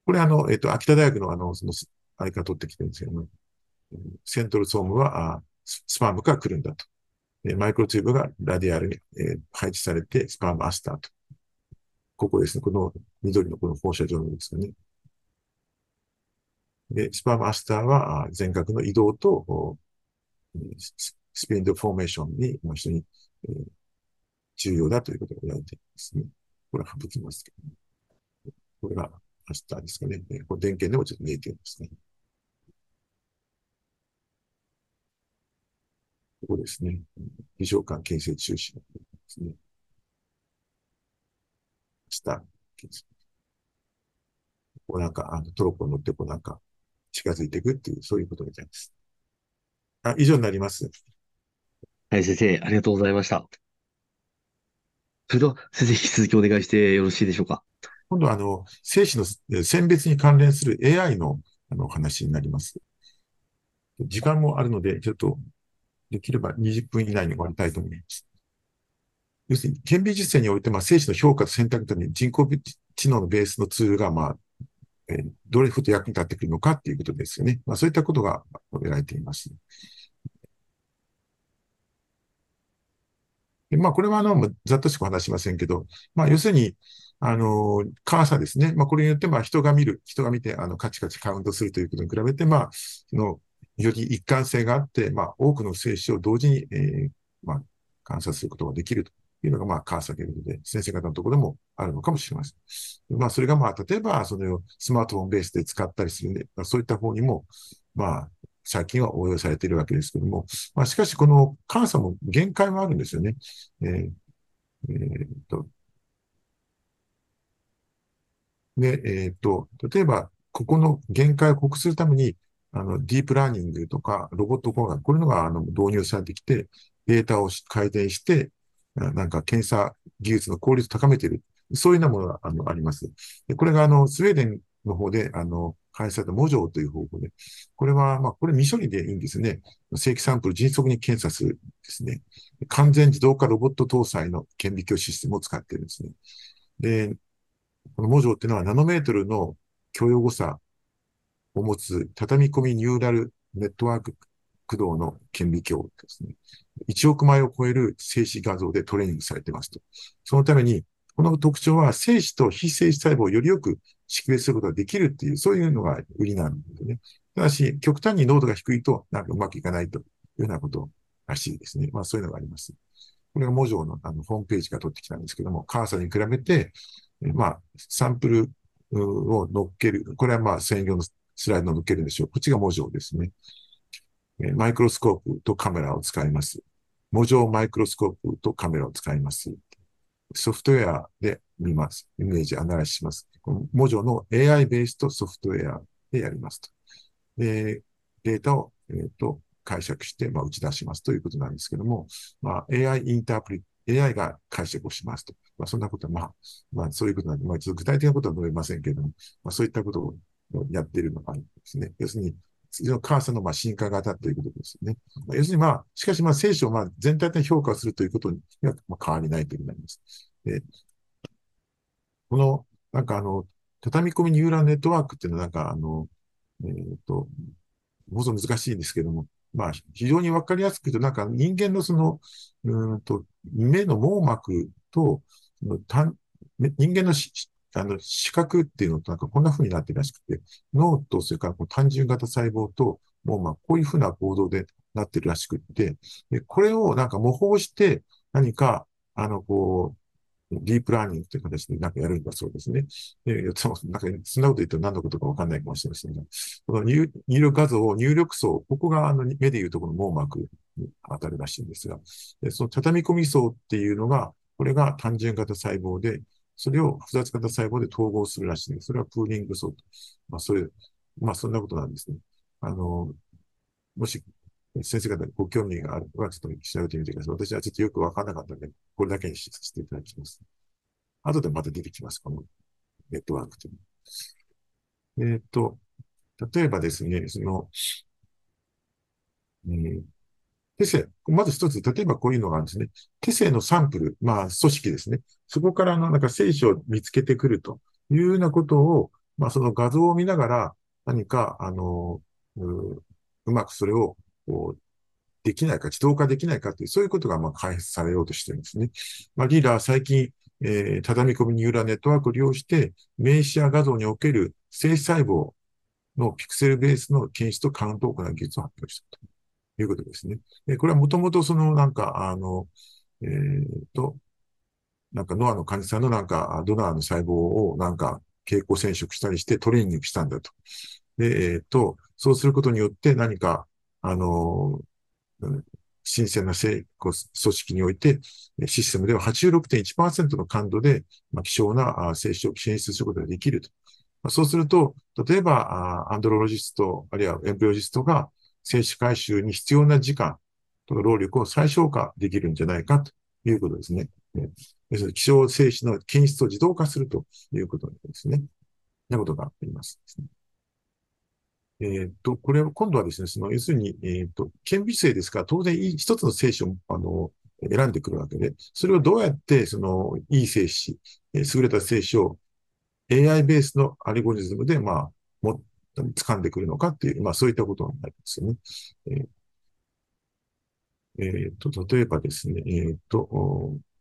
これあの、えっと、秋田大学のあの、その、あれから取ってきてるんですけども、 centrosome は、あ sperm から来るんだと。 microtubule が radial に、えー、配置されて、 sperm aster と。ここですね。この緑のこの放射状のですよね。で、スパームアスターは全角の移動と、 spindle formation に非常に、えー、重要だということが言われていますね。これは省きますけど、ね、これが明日ですかね。これ電源でもちょっと見えていますね。ここですね。非常間形成中止ですね。下、こうなんか、あのトロッコに乗って、こうなんか、近づいていくっていう、そういうことみたいです。あ、以上になります。はい、先生、ありがとうございました。それでは、先生、引き続きお願いしてよろしいでしょうか？今度は、あの、精子の選別に関連する AI のあの話になります。時間もあるので、ちょっと、できれば20分以内に終わりたいと思います。要するに、顕微実践において、まあ、精子の評価と選択とに人工知能のベースのツールが、まあ、えー、どれほど役に立ってくるのかっていうことですよね。まあ、そういったことが述べられています。まあ、これはあの、ざっとしか話しませんけど、まあ、要するに、あの、カーサですね。まあ、これによって、まあ、人が見る、人が見て、あの、カチカチカウントするということに比べて、まあ、その、より一貫性があって、まあ、多くの精子を同時に、えー、まあ、観察することができるというのが、まあ、カーサということで、先生方のところでもあるのかもしれません。まあ、それが、まあ、例えば、その、スマートフォンベースで使ったりするんで、まあ、そういった方にも、まあ、最近は応用されているわけですけども、まあ、しかしこの監査も限界もあるんですよね。えーえー、っとで、えー、っと、例えば、ここの限界を克服するために、あの、ディープラーニングとか、ロボット工学、こういうのが、あの、導入されてきて、データを改善して、なんか検査技術の効率を高めている。そういうようなものがあのあります。でこれが、あの、スウェーデンの方で、あの、開発された模状という方法で、これは、まあ、これ未処理でいいんですね。正規サンプル迅速に検査するですね。完全自動化ロボット搭載の顕微鏡システムを使っているんですね。で、この模状っていうのはナノメートルの許容誤差を持つ畳み込みニューラルネットワーク駆動の顕微鏡ですね。1億枚を超える静止画像でトレーニングされていますと。そのために、この特徴は静止と非静止細胞をよりよく識別することができるっていう、そういうのが売りなんですね。ただし、極端に濃度が低いと、なんかうまくいかないというようなことらしいですね。まあそういうのがあります。これが文章のあのホームページから取ってきたんですけども、カーサに比べて、まあ、サンプルを乗っける。これはまあ専用のスライドを乗っけるんでしょう。こっちが文章ですね。マイクロスコープとカメラを使います。文字マイクロスコープとカメラを使います。ソフトウェアで見ます。イメージアナライズします。この文字の AI ベースとソフトウェアでやりますと。で、データを、えー、と解釈して、まあ、打ち出しますということなんですけども、まあ、AI インタープリ、AI が解釈をしますと。まあ、そんなことは、まあ、まあ、そういうことなんで、まあ、ちょっと具体的なことは述べませんけれども、まあ、そういったことをやっているのがあるんですね。要するに、次のカーサのま進化型ということですよね。要するにまあ、しかしまあ聖書をまあ全体的に評価するということには変わりないということになります。でこの、なんかあの、畳み込みニューラルネットワークっていうのはなんかあの、えっ、ー、と、もの難しいんですけども、まあ、非常にわかりやすく言うと、なんか人間のその、うんと、目の網膜と、人間のあの、視覚っていうのとなんかこんな風になってるらしくて、脳とそれからこう単純型細胞と、もうまあこういう風な構造でなってるらしくって、でこれをなんか模倣して何か、あの、こう、ディープラーニングという形でなんかやるんだそうですね。で、そなんかそんなこと言うと何のことかわかんないかもしれませんが、この入力画像を入力層、ここがあの目でいうところの網膜に当たるらしいんですが、でその畳み込み層っていうのが、これが単純型細胞で、それを複雑型細胞で統合するらしいです。それはプーリング層と。まあ、それ、まあ、そんなことなんですね。あの、もし、先生方ご興味があるのは、ちょっと調べてみてください。私はちょっとよくわからなかったので、これだけにさせていただきます。後でまた出てきます。このネットワークという。えっ、ー、と、例えばですね、その、えー、テセ、まず一つ、例えばこういうのがあるんですね。テセのサンプル、まあ組織ですね。そこからのなんか聖書を見つけてくるというようなことを、まあその画像を見ながら何か、あの、ううまくそれをこうできないか、自動化できないかという、そういうことがまあ開発されようとしてるんですね。まあリーダーは最近、えー、畳み込みニューラネットワークを利用して、名詞や画像における静止細胞のピクセルベースの検出とカウントを行う技術を発表したと。いうことですね。で、これはもともとそのなんか、あの、えっ、ー、と、なんかノアの患者さんのなんかドナーの細胞をなんか蛍光染色したりしてトレーニングしたんだと。で、えっ、ー、と、そうすることによって何か、あの、新鮮な組織において、システムでは86.1%の感度で、まあ、希少な精子を検出することができると。まあ、そうすると、例えば、アンドロロジスト、あるいはエンプロジストが、精子回収に必要な時間とか労力を最小化できるんじゃないかということですね。要するに希少精子の検出を自動化するということですね。なことがあります、えっ、と、これを今度はですね、その、要するに、えっ、と、顕微性ですから、当然いい一つの精子を、あの、選んでくるわけで、それをどうやって、その、いい精子、え優れた精子を AI ベースのアルゴリズムで、まあ、も、掴んでくるのかっていう、まあそういったことになりますよね。えーえー、と、例えばですね、えっ、ー、と、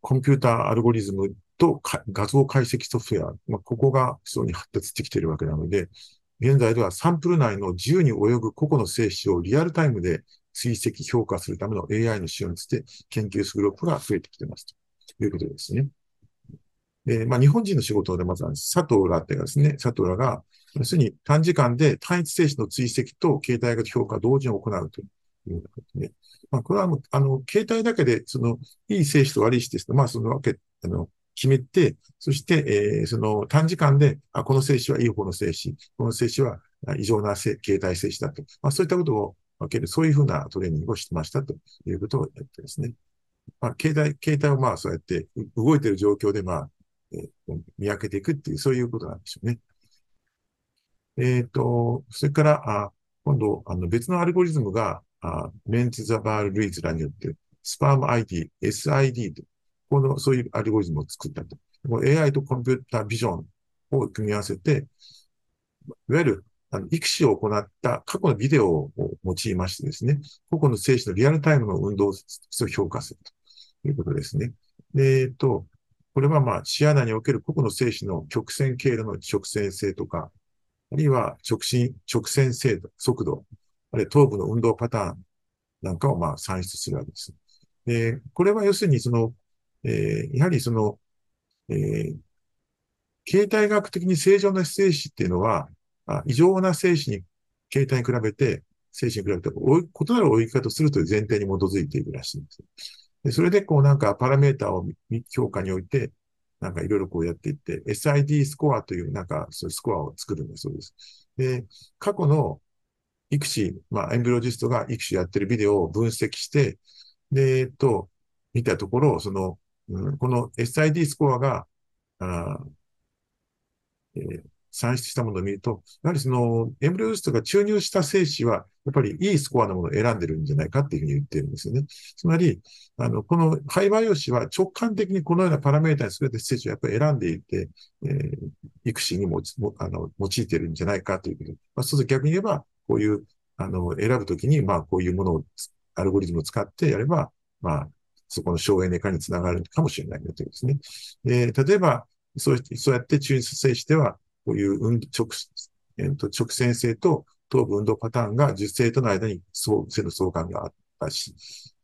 コンピューターアルゴリズムと画像解析ソフトウェア、まあ、ここが非常に発達してきているわけなので、現在ではサンプル内の自由に泳ぐ個々の精子をリアルタイムで追跡評価するための AI の使用について研究するグループが増えてきていますということですね。えー、まあ、日本人の仕事でまずは佐藤らってですね、佐藤らが要するに短時間で単一静止の追跡と携帯型評価を同時に行うというようなことで、まあ、これはもうあの、携帯だけで、その、いい静止と悪い静止と、まあ、そのわけ、あの、決めて、そして、えー、その短時間で、あ、この静止はいい方の静止、この静止は異常な携帯静止だと。まあ、そういったことを分ける、そういうふうなトレーニングをしてましたということをやってですね。まあ、携帯、携帯をまあ、そうやって動いている状況で、まあ、えー、見分けていくっていう、そういうことなんでしょうね。えっ、ー、と、それから、あ今度、あの別のアルゴリズムが、あメンツザバール・ルイズらによって、スパーム ID、SID と、この、そういうアルゴリズムを作ったと。AI とコンピュータービジョンを組み合わせて、いわゆるあの、育児を行った過去のビデオを用いましてですね、個々の精子のリアルタイムの運動を評価するということですね。で、えっと、これはまあ、視野内における個々の精子の曲線経路の直線性とか、あるいは直進、直線精度、速度、あるいは頭部の運動パターンなんかをまあ算出するわけです。で、これは要するにその、えー、やはりその、えー、形態学的に正常な精子っていうのは、あ異常な精子に、形態に比べて、精子に比べて、異なる泳ぎ方をするという前提に基づいているらしいんです。でそれで、こうなんかパラメータを評価において、なんかいろいろこうやっていって、SID スコアというなんかそういうスコアを作るんだそうです。で、過去の育児、まあ、エンブロジストが育児やってるビデオを分析して、で、えっと、見たところ、その、うん、この SID スコアが、あえー、算出したものを見ると、やはりその、エンブリオストが注入した精子は、やっぱりいいスコアのものを選んでるんじゃないかっていうふうに言ってるんですよね。つまり、あの、この廃培養子は直感的にこのようなパラメータにすべて精子をやっぱり選んでいて、えー、育児にもあの用いてるんじゃないかということ。まあ、そうすると逆に言えば、こういう、あの、選ぶときに、まあ、こういうものを、アルゴリズムを使ってやれば、まあ、そこの省エネ化につながるかもしれないというですね。で、例えば、そうそうやって抽出性しては、こういう運直、えー、と直線性と頭部運動パターンが受精との間に線の相関があったし、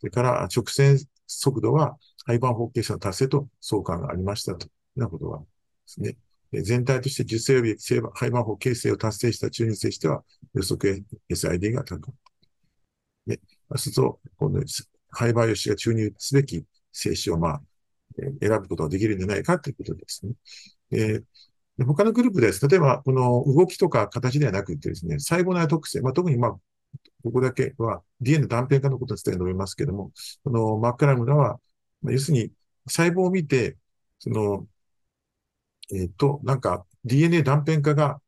それから直線速度は廃盤法形成の達成と相関がありましたというようなことがですね。全体として受精及び廃盤法形成を達成した中に性しては予測 SID が高く。そうすると、この廃盤用紙が注入すべき精子をまあ、選ぶことができるんじゃないかということですね。えー、他のグループです。例えば、この動きとか形ではなくてですね、細胞内特性、まあ、特にまあ、ここだけは DNA 断片化のことについて述べますけども、このマッカラムラは、まあ、要するに細胞を見て、その、えっ、ー、と、なんか DNA 断片化が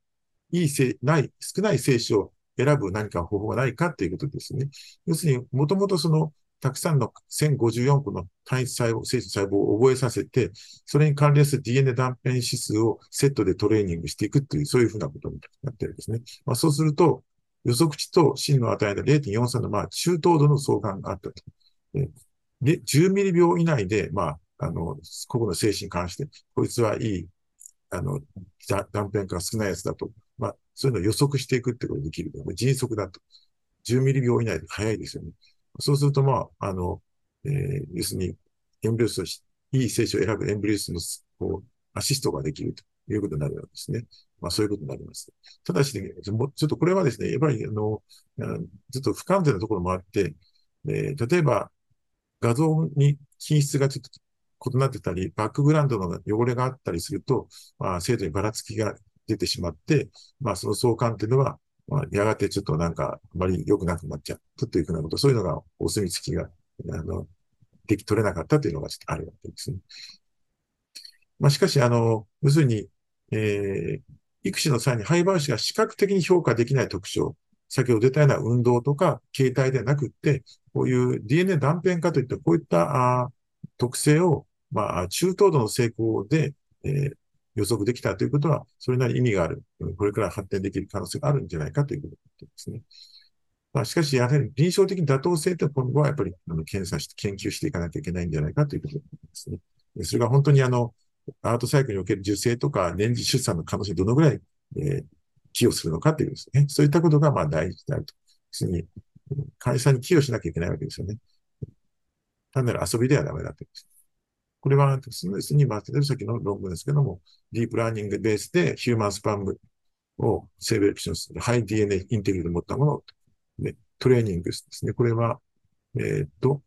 いいせ、ない、少ない精子を選ぶ何か方法がないかっていうことですね。要するに、もともとその、たくさんの1054個の単一細胞、精子細胞を覚えさせて、それに関連する DNA 断片指数をセットでトレーニングしていくという、そういうふうなことになってるんですね。まあ、そうすると、予測値と真の値が0.43の、まあ、中等度の相関があったと。で、10ミリ秒以内で、まあ、あの、個々の精子に関して、こいつはいい、あの、断片が少ないやつだと。まあ、そういうのを予測していくってことができる。迅速だと。10ミリ秒以内で早いですよね。そうすると、まあ、あの、えー、要するに、エンブリオスとし、いい精子を選ぶエンブリオスの、こう、アシストができるということになるわけですね。まあ、そういうことになります。ただし、ね、ちょっとこれはですね、やっぱり、あの、ちょっと不完全なところもあって、えー、例えば、画像に品質がちょっと異なってたり、バックグラウンドの汚れがあったりすると、まあ、精度にばらつきが出てしまって、まあ、その相関っていうのは、まあ、やがてちょっとなんか、あまり良くなくなっちゃったというふうなこと、そういうのが、お墨付きが、あの、でき、取れなかったというのがちょっとあるわけですね。まあ、しかし、あの、要するに、えー、育児の際に廃盤子が視覚的に評価できない特徴、先ほど出たような運動とか形態ではなくって、こういう DNA 断片化といったこういったあ特性を、まあ、中等度の成功で、えー、予測できたということは、それなり意味がある。これから発展できる可能性があるんじゃないかということですね。まあ、しかし、やはり臨床的に妥当性と今後はやっぱりあの検査して、研究していかなきゃいけないんじゃないかということですね。それが本当にあの、アートサイクルにおける受精とか年次出産の可能性どのぐらい、えー、寄与するのかというですね。そういったことがまあ大事であると。要するに、会社に寄与しなきゃいけないわけですよね。単なる遊びではダメだという。ことですこれはですね、今、さっきの論文ですけども、ディープラーニングベースでヒューマンスパムをセーブエクションする、ハイ DNA インテグリで持ったものを、ね、トレーニングですね。これは、えー、っと、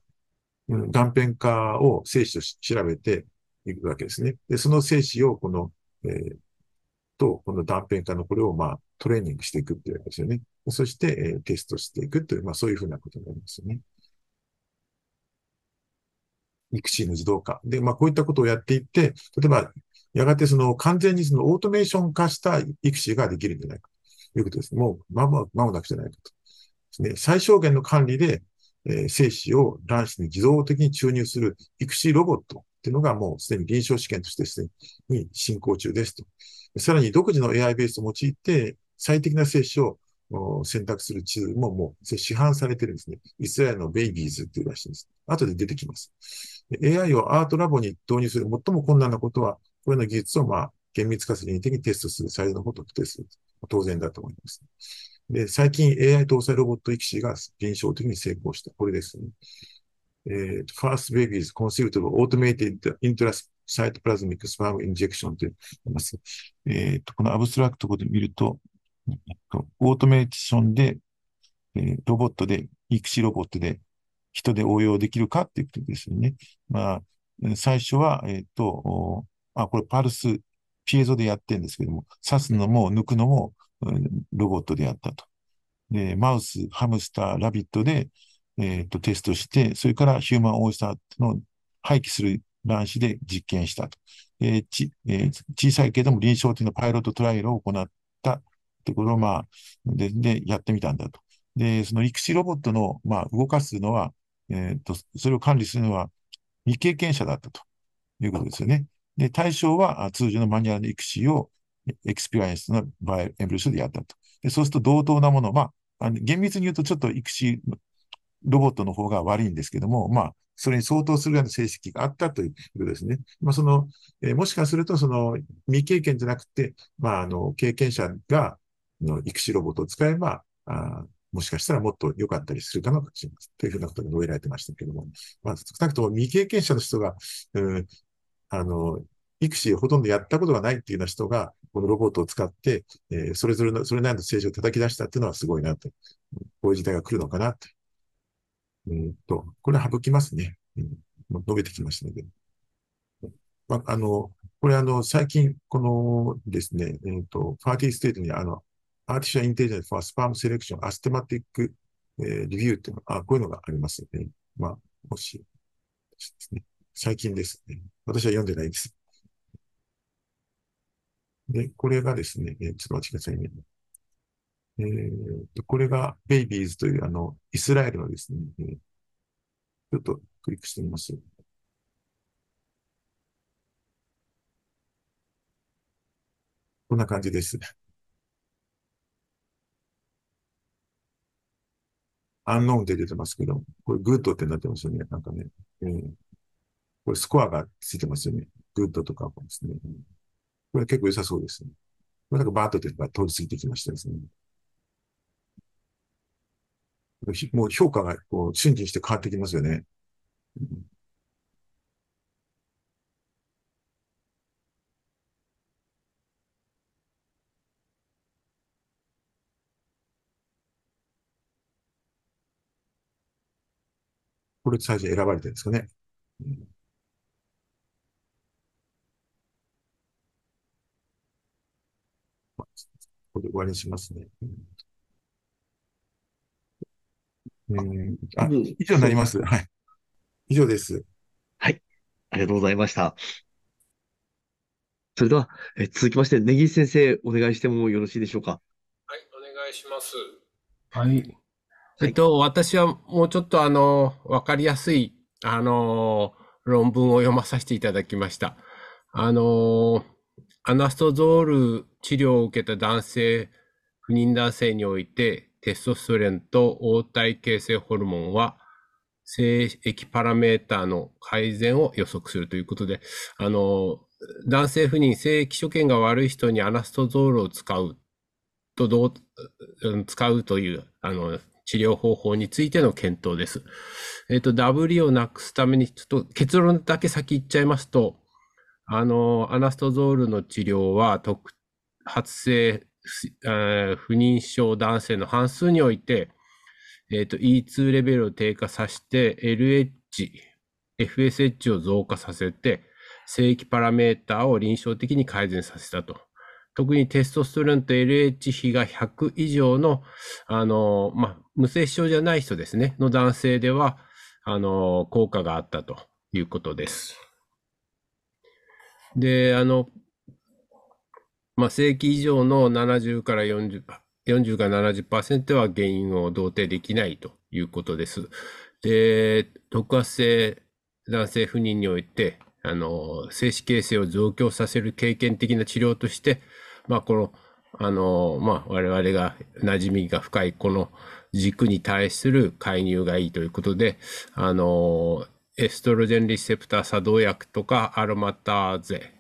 うん、断片化を精子と調べていくわけですね。で、その精子をこの、えー、と、この断片化のこれをまあトレーニングしていくっていうわけですよね。そして、えー、テストしていくという、まあそういうふうなことになりますよね。育児の自動化。で、まあ、こういったことをやっていって、例えば、やがてその完全にそのオートメーション化した育児ができるんじゃないかということです。もう、まも、まもなくじゃないかと。ですね、最小限の管理で、えー、精子を卵子に自動的に注入する育児ロボットっていうのがもうすでに臨床試験としてすでに進行中ですと。さらに独自の AI ベースを用いて、最適な接種を選択する地図ももう市販されてるんですね。イスラエルのベイビーズっていうらしいです。後で出てきます。AI をアートラボに導入する最も困難なことは、これの技術をまあ厳密かつ人的にテストする、サイズのことをテストする。当然だと思います。で、最近 AI 搭載ロボット育児が臨床的に成功した。これですね。えー、First Babies Conceived of Automated Intracytoplasmic Sperm Injection と言います。えっ、ー、と、このアブストラクトで見ると、オートメーションで、えー、ロボットで、育児ロボットで人で応用できるかっていうことですよね。まあ、最初は、えっ、と、あ、これパルス、ピエゾでやってるんですけども、刺すのも抜くのも、ロボットでやったと。で、マウス、ハムスター、ラビットで、えっ、と、テストして、それからヒューマンオースターの廃棄する卵子で実験したと。えーちえー、小さいけども臨床的なパイロットトライアルを行ったところを、まあ、で、で、やってみたんだと。で、その育児ロボットの、まあ、動かすのは、えっ、と、それを管理するのは未経験者だったということですよね。で、対象は通常のマニュアルの ICSI を experience の by embryologist でやったと。でそうすると同等なもの、まあ、あの厳密に言うとちょっと ICSI ロボットの方が悪いんですけども、まあ、それに相当するような成績があったということですね。まあ、その、えー、もしかすると、その、未経験じゃなくて、まあ、あの、経験者が、の ICSI ロボットを使えば、あもしかしたらもっと良かったりするかもしれません。というふうなことが述べられてましたけども。まあ、少なくとも未経験者の人が、うん、あの、 ICSI をほとんどやったことがないっていうような人が、このロボットを使って、えー、それぞれの、それなりの成績を叩き出したっていうのはすごいなと。こういう時代が来るのかなと。うんと、これ省きますね。うん、述べてきましたので。まあ、あの、これあの、最近、このですね、えっ、ー、と、 Fertil Steril にあの、 artificial intelligence for sperm selection a systematic、えー、リビューっていうのあ、こういうのがありますので、まあ、もし、ですね、最近ですね。私は読んでないです。で、これがですね、えー、ちょっと待ってくださいね。えー、と、これがベイビーズというあの、イスラエルのですね、えー、ちょっとクリックしてみます。こんな感じです。アンノーンって出てますけど、これ good ってなってますよね。なんかね。えー、これスコアがついてますよね。 good とかですね。これ結構良さそうですね。これなんかバーッとって通り過ぎてきましたですね。もう評価がこう瞬時にして変わってきますよね。うんこれ最初選ばれてるんですかね。うんこれで終わりにしますね。うん、あ、以上になります。はい。以上です。はい。ありがとうございました。それでは、え続きまして、根岸先生、お願いしてもよろしいでしょうか？はい、お願いします。はい。えっと、私はもうちょっとあの、わかりやすい、あの、論文を読まさせていただきました。あの、アナストゾール治療を受けた男性、不妊男性において、テストストレンと黄体形成ホルモンは、性液パラメーターの改善を予測するということで、あの、男性不妊、性液所見が悪い人にアナストゾールを使うとどう、使うという、あの、治療方法についての検討です。えっ、ー、と、ダブリをなくすために、ちょっと結論だけ先言っちゃいますと、あの、アナストゾールの治療は、特発性不妊症男性の半数において、えっ、ー、と、E2 レベルを低下させて、LH、FSH を増加させて、正規パラメーターを臨床的に改善させたと。特にテストステロンと LH 比が100以上の、あの、まあ、無精子症じゃない人ですね、の男性では、あの、効果があったということです。で、あの、まあ、正規以上の70から40、40から70%は原因を同定できないということです。で、特発性男性不妊において、あの、精子形成を増強させる経験的な治療として、まあ、このあの、まあ、我々が馴染みが深いこの軸に対する介入がいいということで、あの、エストロジェンリセプター作動薬とかアロマターゼ、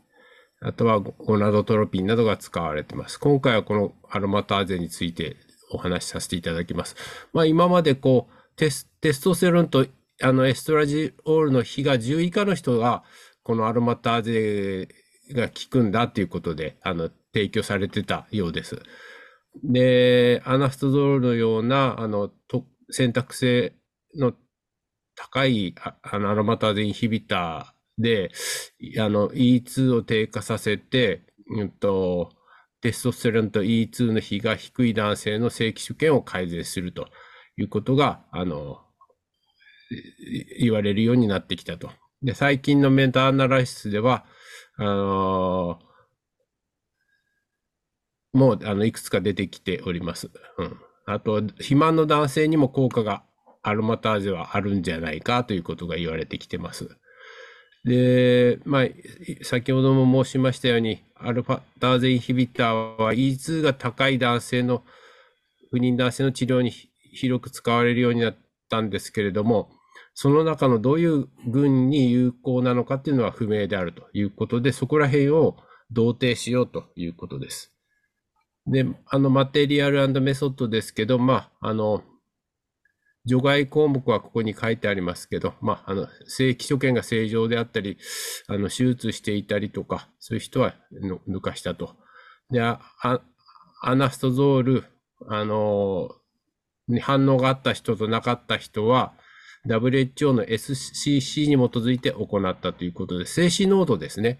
あとはゴナドトロピンなどが使われています。今回はこのアロマターゼについてお話しさせていただきます。まあ、今までこうテス、トステロンとあのエストラジオールの比が10以下の人が、このアロマターゼが効くんだっていうことで、あの、提供されてたようです。で、アナストゾールのような、あの、と選択性の高いあのアロマターゼインヒビターで、あの、E2 を低下させて、うんと、テストステロンと E2 の比が低い男性の正規主権を改善するということが、あの、言われるようになってきたと。で、最近のメンタアナライシスでは、あのー、もう、あの、いくつか出てきております。うん。あと、肥満の男性にも効果がアロマターゼはあるんじゃないかということが言われてきてます。で、まあ、先ほども申しましたように、アルファターゼインヒビターは E2 が高い男性の、不妊男性の治療に広く使われるようになったんですけれども、その中のどういう群に有効なのかっていうのは不明であるということで、そこら辺を同定しようということです。で、あの、マテリアルメソッドですけど、まあ、あの、除外項目はここに書いてありますけど、まあ、あの、正規所見が正常であったり、あの、手術していたりとか、そういう人は抜かしたと。で、アナストロゾール、あの、に反応があった人となかった人は、WHO の SCC に基づいて行ったということで、精子濃度ですね。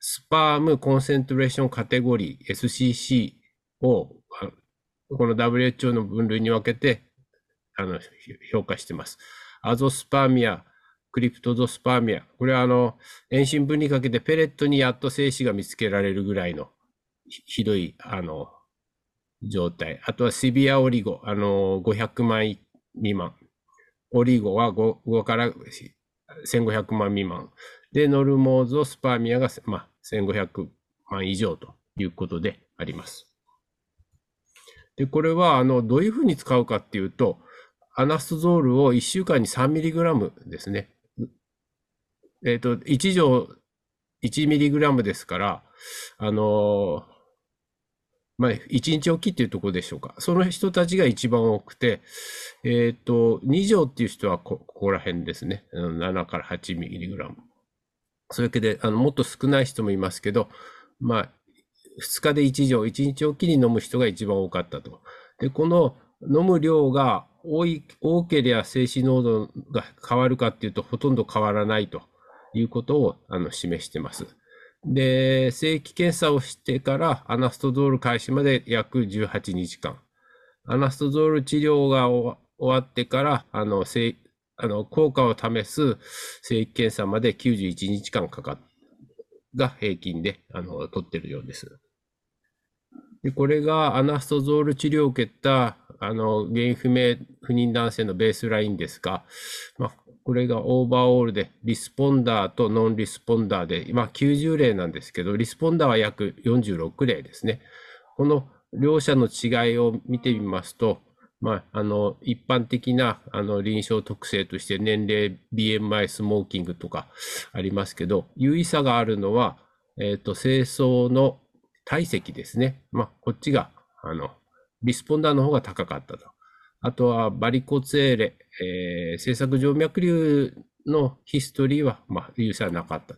sperm concentration category SCC をこの WHO の分類に分けてあの評価しています。 azoospermia、 cryptozoospermia。これはあの遠心分離かけてペレットにやっと精子が見つけられるぐらいのひどいあの状態。あとはシビアオリゴ、あの500万未満。オリゴは 5, 5から1500万未満。で、ノルモーゾスパーミアが、まあ、1500万以上ということであります。で、これは、あの、どういうふうに使うかっていうと、アナストゾールを1週間に 3mg ですね。えっ、ー、と、1錠 1mg ですから、あのまあ、1日おきっていうところでしょうか。その人たちが一番多くて、えっ、ー、と、2錠っていう人はここら辺ですね。7から 8mg。そういうわけで、あの、もっと少ない人もいますけど、まあ、2日で1錠、1日おきに飲む人が一番多かったと。で、この飲む量が多い、多ければ精子濃度が変わるかっていうと、ほとんど変わらないということをあの示してます。で、正規検査をしてからアナストゾール開始まで約18日間。アナストゾール治療が終わってから、あの、あの効果を試す正規検査まで91日間かかっが平均で、あの、取ってるようです。で、これがアナストゾール治療を受けた、あの、原因不明不妊男性のベースラインですが、まあ、これがオーバーオールで、リスポンダーとノンリスポンダーで、まあ90例なんですけど、リスポンダーは約46例ですね。この両者の違いを見てみますと、まあ、あの、一般的な、あの、臨床特性として年齢、BMI、スモーキングとかありますけど、有意差があるのは、えっ、と、清掃の体積ですね。まあ、こっちが、あの、リスポンダーの方が高かったと。あとはバリコツエーレ、えー、制作静脈瘤のヒストリーは、まあ、有差はなかった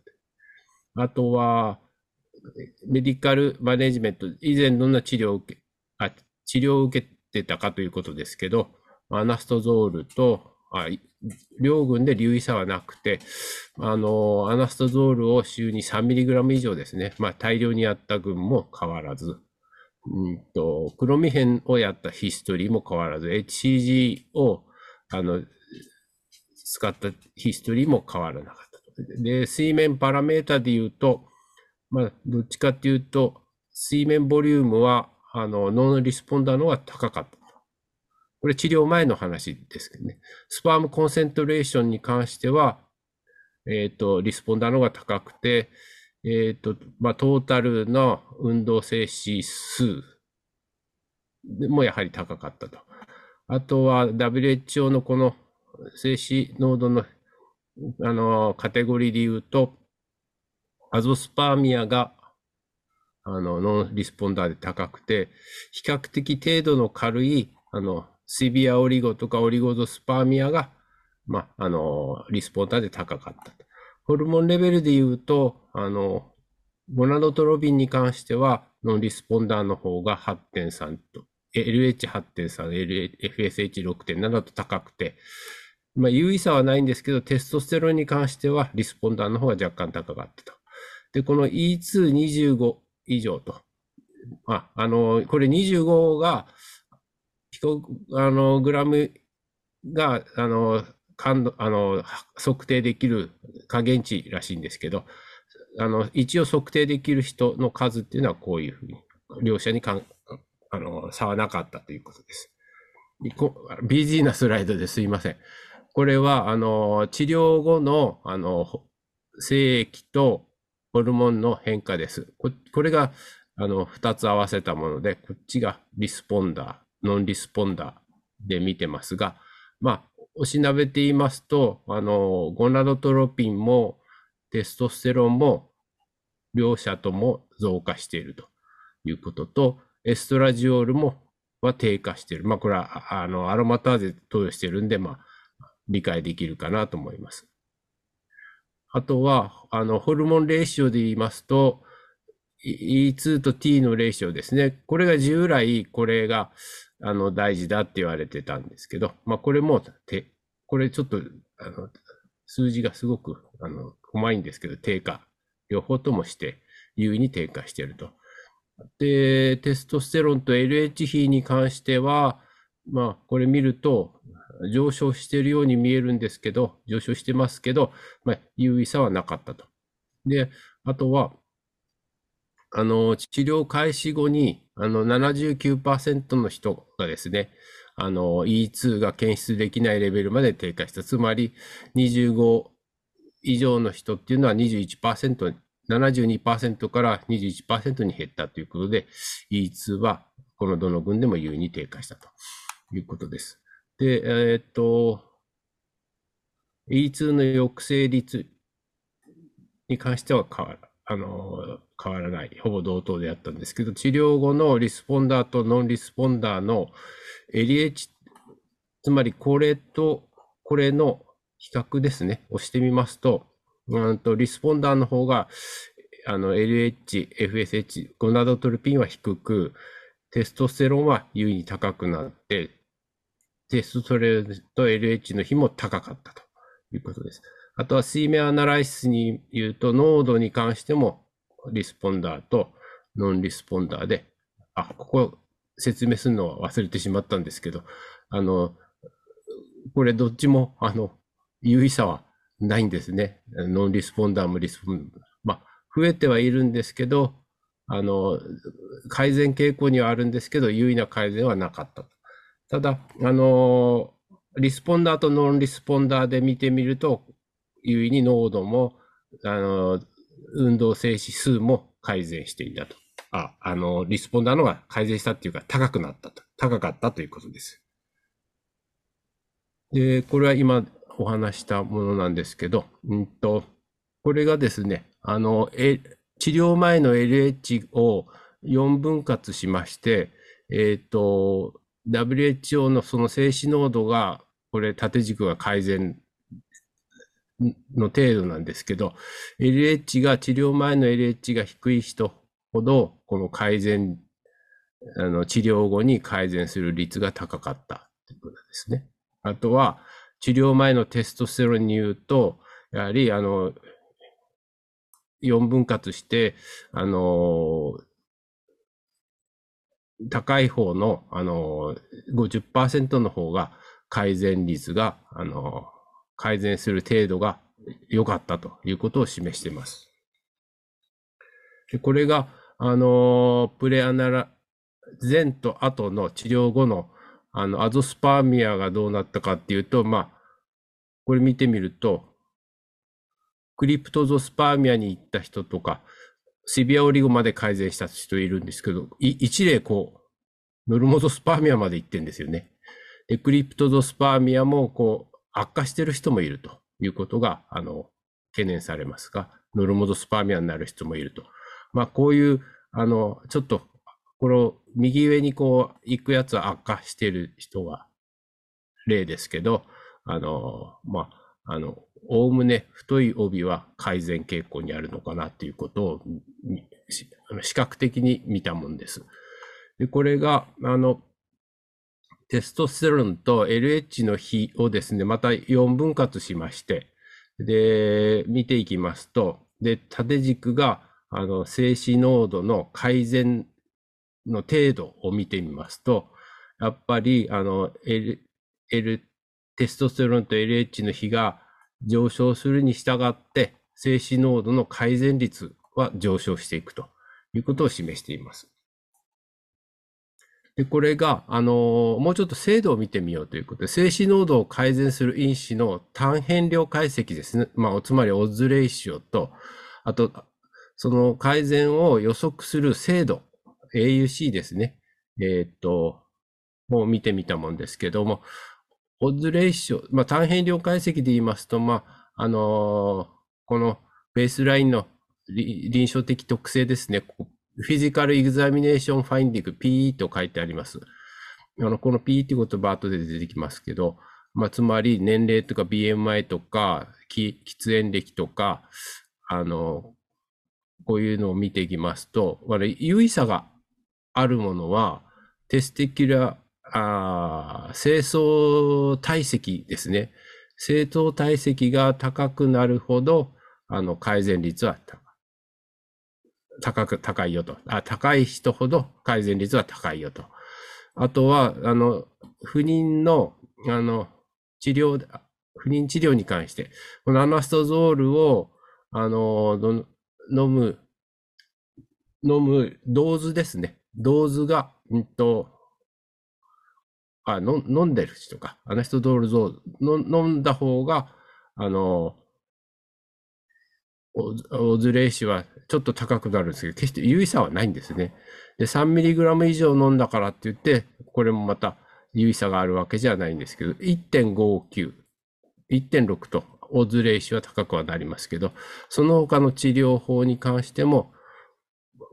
あとは、メディカルマネジメント、以前どんな治療を受け、あ治療を受けてたかということですけど、アナストゾールと、あ両軍で留意差はなくて、あの、アナストゾールを週に 3mg 以上ですね、まあ、大量にやった群も変わらず、うんと、クロミヘンをやったヒストリーも変わらず、HCG を、あの、使ったヒストリーも変わらなかった。で、水面パラメータで言うと、まあ、どっちかっていうと、水面ボリュームは、あの、ノンリスポンダーの方が高かった。これ治療前の話ですけどね。スパームコンセントレーションに関しては、えっ、ー、と、リスポンダーの方が高くて、えっ、ー、と、まあ、トータルの運動静止数もやはり高かったと。あとは WHO のこの静止濃度のあのカテゴリーで言うと、アゾスパーミアがあのノンリスポンダーで高くて、比較的程度の軽いあのシビアオリゴとかオリゴゾスパーミアが、まあ、あのリスポンダーで高かった。ホルモンレベルで言うと、あのゴナドトロビンに関しては、ノンリスポンダーの方が8.3と、LH8.3、FSH6.7 と高くて、まあ、優位差はないんですけど、テストステロンに関しては、リスポンダーの方が若干高かったと。で、この E225 以上と。あ、あの、これ25が、あの、グラムが、あの、感度、あの、測定できる加減値らしいんですけど、あの、一応測定できる人の数っていうのはこういうふうに、両者にかんあの差はなかったということです。ビジーなスライドですいません。これは、あの、治療後の、あの、精液とホルモンの変化です。これが、あの、二つ合わせたもので、こっちがリスポンダー、ノンリスポンダーで見てますが、まあ、おしなべて言いますと、あの、ゴナドトロピンもテストステロンも両者とも増加しているということと、エストラジオールもは低下している。まあ、これはあのアロマターゼ投与しているんで、まあ、理解できるかなと思います。あとは、あの、ホルモンレーシオで言いますと、E2 と T のレーシオですね。これが従来、これが、あの、大事だって言われてたんですけど、まあ、これも、て、これちょっと、あの、数字がすごく、あの、細いんですけど、低下。両方ともして、優位に低下していると。で、テストステロンと LH 比に関しては、まあ、これ見ると、上昇しているように見えるんですけど、上昇してますけど、まあ、優位差はなかったと。で、あとは、あの、治療開始後に、あの、79%の人がですね、あの、E2 が検出できないレベルまで低下した。つまり、25以上の人っていうのは21%、72%から21%に減ったということで、E2 はこのどの群でも優位に低下したということです。で、えー、っと、E2 の抑制率に関しては変わらあの変わらない、ほぼ同等であったんですけど、治療後のリスポンダーとノンリスポンダーの LH、つまりこれとこれの比較ですね、押してみますと、うんとリスポンダーの方が、あの、LH、FSH、ゴナドトルピンは低く、テストステロンは優位に高くなって、テストステロンと LH の比も高かったということです。あとは C メアナライシスに言うと、濃度に関してもリスポンダーとノンリスポンダーで、あ、ここ説明するのは忘れてしまったんですけど、あの、これどっちも、あの、優位差はないんですね。ノンリスポンダーもリスポンダー。まあ、増えてはいるんですけど、あの、改善傾向にはあるんですけど、優位な改善はなかったただ、あの、リスポンダーとノンリスポンダーで見てみると、優位に濃度も、あの、運動静止数も改善していたと。あ、あの、リスポンダーのが改善したっていうか、高くなったと。高かったということです。で、これは今、お話したものなんですけど、うんと、これがですね、あの、え治療前の LH を4分割しまして、えっ、ー、と、WHO のその静止濃度が、これ縦軸が改善の程度なんですけど、LH が、治療前の LH が低い人ほど、この改善、あの、治療後に改善する率が高かったということですね。あとは、治療前のテストステロンに言うと、やはり、あの、4分割して、あの、高い方の、あの、50%の方が改善率が、あの、改善する程度が良かったということを示しています。でこれが、あの、プレアナラ、前と後の治療後のあの、 azoospermia がどうなったかっていうと、まあ、これ見てみると、 cryptozoospermia に行った人とか、 severe oligo まで改善した人いるんですけど、一例こう、 normozoospermia まで行ってんですよね。で、 cryptozoospermia もこう悪化している人もいるということが、あの、懸念されますが、ノルモゾスパーミアになる人もいると。まあ、こういう、あの、ちょっと、この右上にこう行くやつは悪化している人が例ですけど、あの、まあ、あの、おおむね太い帯は改善傾向にあるのかなということを視覚的に見たもんです。で、これが、あの、テストステロンと LH の比をですね、また4分割しまして、で、見ていきますと、で、縦軸が、あの、静止濃度の改善の程度を見てみますと、やっぱり、あの、L、L、テストステロンと LH の比が上昇するに従って、静止濃度の改善率は上昇していくということを示しています。で、これが、あのもうちょっと精度を見てみようということで、静止濃度を改善する因子の単変量解析ですね。まあ、つまりオズレイシオと、あと、その改善を予測する精度、AUC ですね。えー、っと、もう見てみたもんですけども、 odds ratio、まあ、単変量解析で言いますと、まあ、あのー、このベースラインの臨床的特性ですね。 physical examination finding PE と書いてあります。あの、この PE って言葉後で出てきますけど、まあ、つまり年齢とか BMI とか、喫煙歴とか、あの、こういうのを見ていきますと、優位差があるものは、テステキュラ、あ清掃体積ですね。正当体積が高くなるほど、あの、改善率は高高く、高いよと。あ、高い人ほど改善率は高いよと。あとは、あの、不妊の、あの、治療、不妊治療に関して、このアナストゾールを、あの、飲む、飲むドーズですね。ドーズが、うんと、あ、の飲んでる人か。アナストゾールゾール、飲んだ方が、あの、オズレイシはちょっと高くなるんですけど、決して有意差はないんですね。で、3mg 以上飲んだからって言って、これもまた有意差があるわけじゃないんですけど、1.59、1.6とオズレイシは高くはなりますけど、その他の治療法に関しても、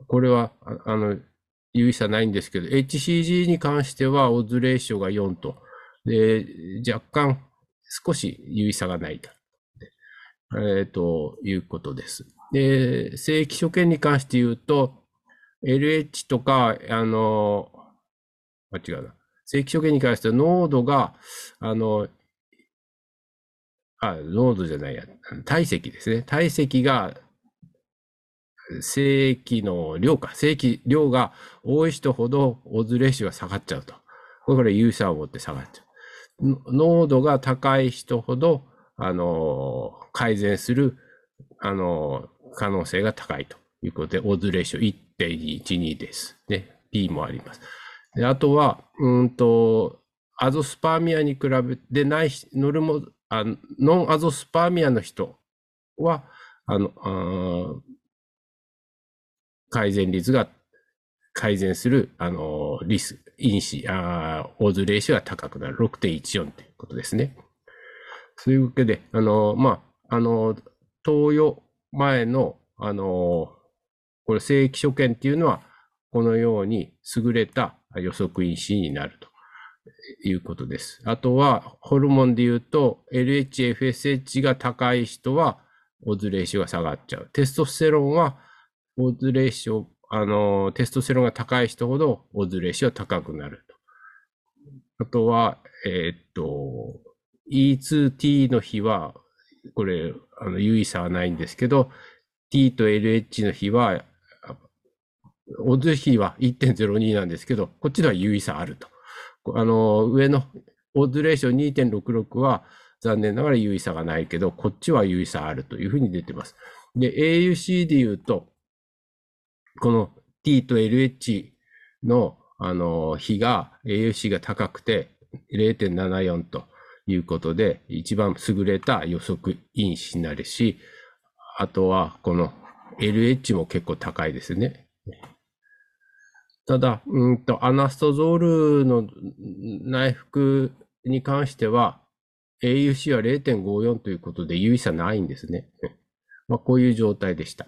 これは、あの、有意差ないんですけど、HCG に関してはオズレイショが4と、で、若干少し有意差がないと。えー、ということです。で、正規所見に関して言うと、LH とか、あの、あ、違うな。正規所見に関しては濃度が、あの、あ、濃度じゃないや、体積ですね。体積が、正規の量か、正規量が多い人ほどオズレーシが下がっちゃうと。これから有差を持って下がっちゃう。濃度が高い人ほどあの、改善する、あの、可能性が高いということで、オーズレーション1.12です。ね。P もあります。であとは、うんと、アゾスパーミアに比べてない、ノルモ、あノンアゾスパーミアの人は、あの、あ改善率が改善する、あの、リス、因子、あオーズレーションが高くなる。6.14ということですね。そういうわけで、あの、まあ、あの、投与前の、あの、これ正規所見っていうのは、このように優れた予測因子になるということです。あとは、ホルモンで言うと、LH、FSH が高い人は、オズレーションが下がっちゃう。テストステロンは、オズレーション、あの、テストステロンが高い人ほど、オズレーション高くなると。あとは、えー、っと、E2T の比は、これ、あの、有意差はないんですけど、T と LH の比は、オズ比は1.02なんですけど、こっちでは有意差あると。あの、上のオズレーション2.66は残念ながら有意差がないけど、こっちは有意差あるというふうに出てます。で、AUC で言うと、この T と LH の、あの、比が、AUC が高くて0.74と。いうことで、一番優れた予測因子になるし、あとはこの LH も結構高いですね。ただ、うんと、アナストゾールの内服に関しては、AUC は0.54ということで有意差ないんですね。まあ、こういう状態でした。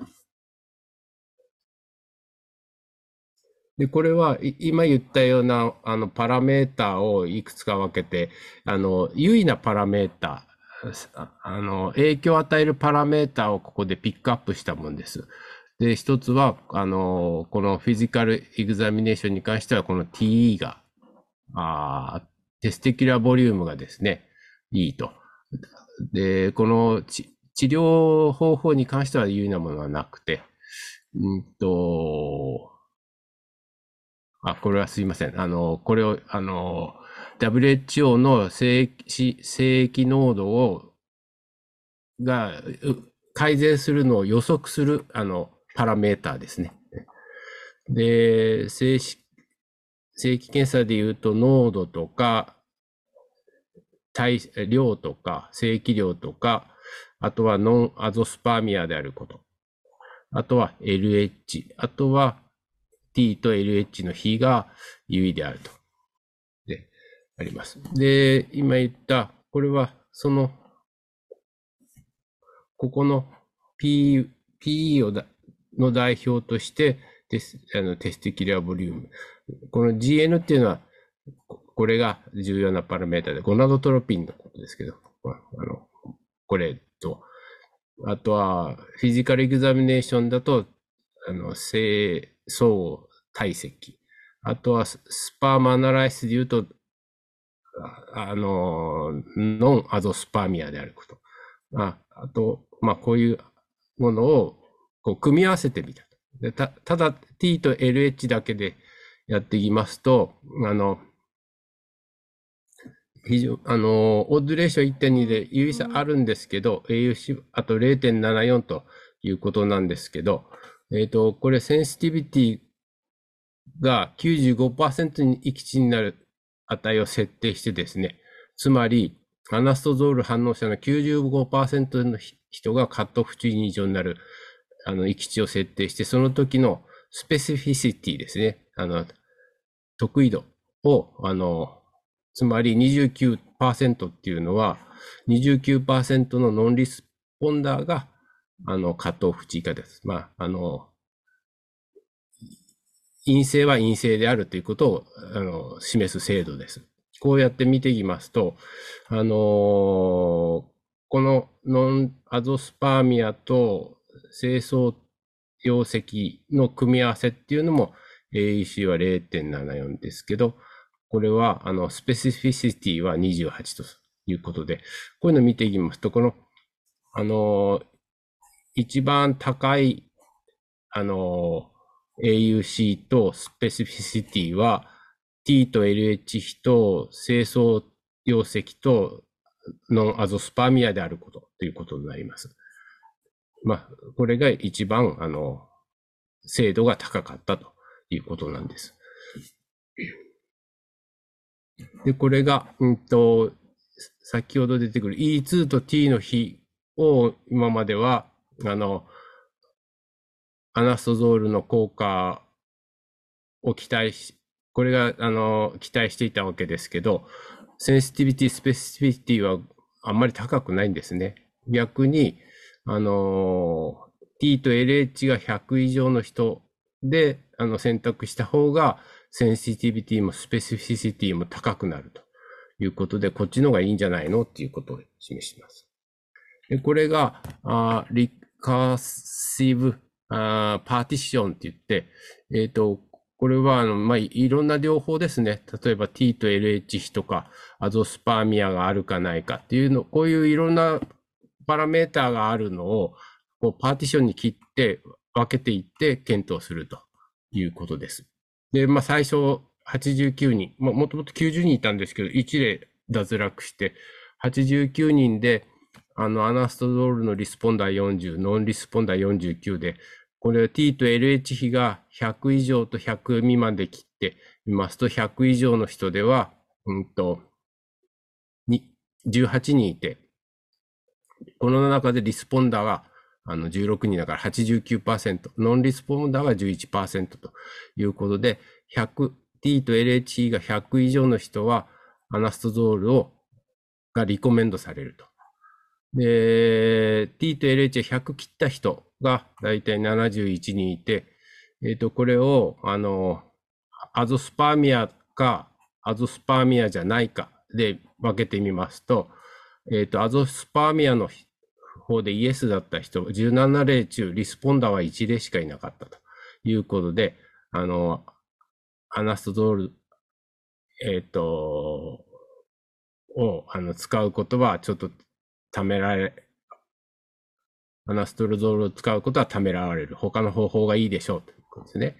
で、これは今言ったようなあのパラメータをいくつか分けて、あの、優位なパラメータ、あの、影響を与えるパラメータをここでピックアップしたものです。で、一つは、あの、このフィジカルエグザミネーションに関しては、この TE が、あテステキュラボリュームがですね、いいと。で、この治療方法に関しては有利なものはなくて、うんと、あ、これはすいません。あの、これを、あの、WHO の正規、正規濃度を、が、改善するのを予測する、あの、パラメーターですね。で、正式、正規検査で言うと、濃度とか、体、量とか、正規量とか、あとはノンアゾスパーミアであること。あとは LH。あとは T と LH の比が有意であると。で、あります。で、今言った、これは、その、ここの P、PE をだの代表としてテスあの testicular volume。この GN っていうのは、これが重要なパラメータで、ゴナドトロピンのことですけど、あのこれと、あとは、 physical examination だと、あの、精巣体積。あとは、スパーマアナライスで言うと、あの、 non-azoospermia であること。ああと、まあ、こういうものをこう組み合わせてみた。でたただ T と LH だけでやっていきますと、あの、非常、あの、オードレーション1.2で有意差あるんですけど、AUC、あと0.74ということなんですけど、えっ、ー、と、これセンシティビティが95%に行き地になる値を設定してですね、つまり、アナストゾール反応者の95%の人がカットオフ値に異常になる、あの、行き地を設定して、その時のスペシフィシティですね。あの、得意度を、あの、つまり29%っていうのは、29%のノンリスポンダーが、あの、カットオフ値以下です。まあ、あの、陰性は陰性であるということを、あの、示す制度です。こうやって見ていきますと、あのー、このノンアゾスパーミアと清掃溶石の組み合わせっていうのも AEC は0.74ですけど、これは、あの、スペシフィシティは28ということで、こういうのを見ていきますと、この、あの、一番高い、あの、AUC とスペシフィシティは、T と LH 比と清掃溶石とノンアゾスパーミアであることということになります。まあ、これが一番、あの、精度が高かったということなんです。で、これが、うんと、先ほど出てくる E2 と T の比を今までは、あの、アナストロゾールの効果を期待し、これが、あの、期待していたわけですけど、 sensitivity、specificity はあんまり高くないんですね。逆に、あの、T と LH が100以上の人で、あの、選択した方が、 sensitivity も specificity も高くなるということで、こっちの方がいいんじゃないの？っていうことを示します。でこれが、あリカーシブあパーティションって言って、えっ、ー、と、これは、あの、まあ、いろんな療法ですね。例えば T と LH 比とか、アゾスパーミアがあるかないかっていうの、こういういろんなパラメーターがあるのを、こうパーティションに切って分けていって検討するということです。で、まあ、最初89人、まあ、もともと90人いたんですけど、1例脱落して、89人で、あの、アナストドールのリスポンダー40、ノンリスポンダー49で、これは T と LH 比が100以上と100未満で切ってみますと、100以上の人では、うんと、18人いて、この中でリスポンダーがあの16人だから89%、ノンリスポンダーが11%ということで、T と LHE が100以上の人は、アナストゾールを、がリコメンドされると。で、T と LH100 切った人がだいたい71人いて、えっ、ー、と、これを、あの、アゾスパーミアか、アゾスパーミアじゃないかで分けてみますと、えっ、ー、と、アゾスパーミアの方でイエスだった人、17例中、リスポンダーは1例しかいなかったということで、あの、アナストゾール、えっ、ー、と、をあの使うことはちょっとためられ、アナストロゾールを使うことはためらわれる。他の方法がいいでしょうということですね。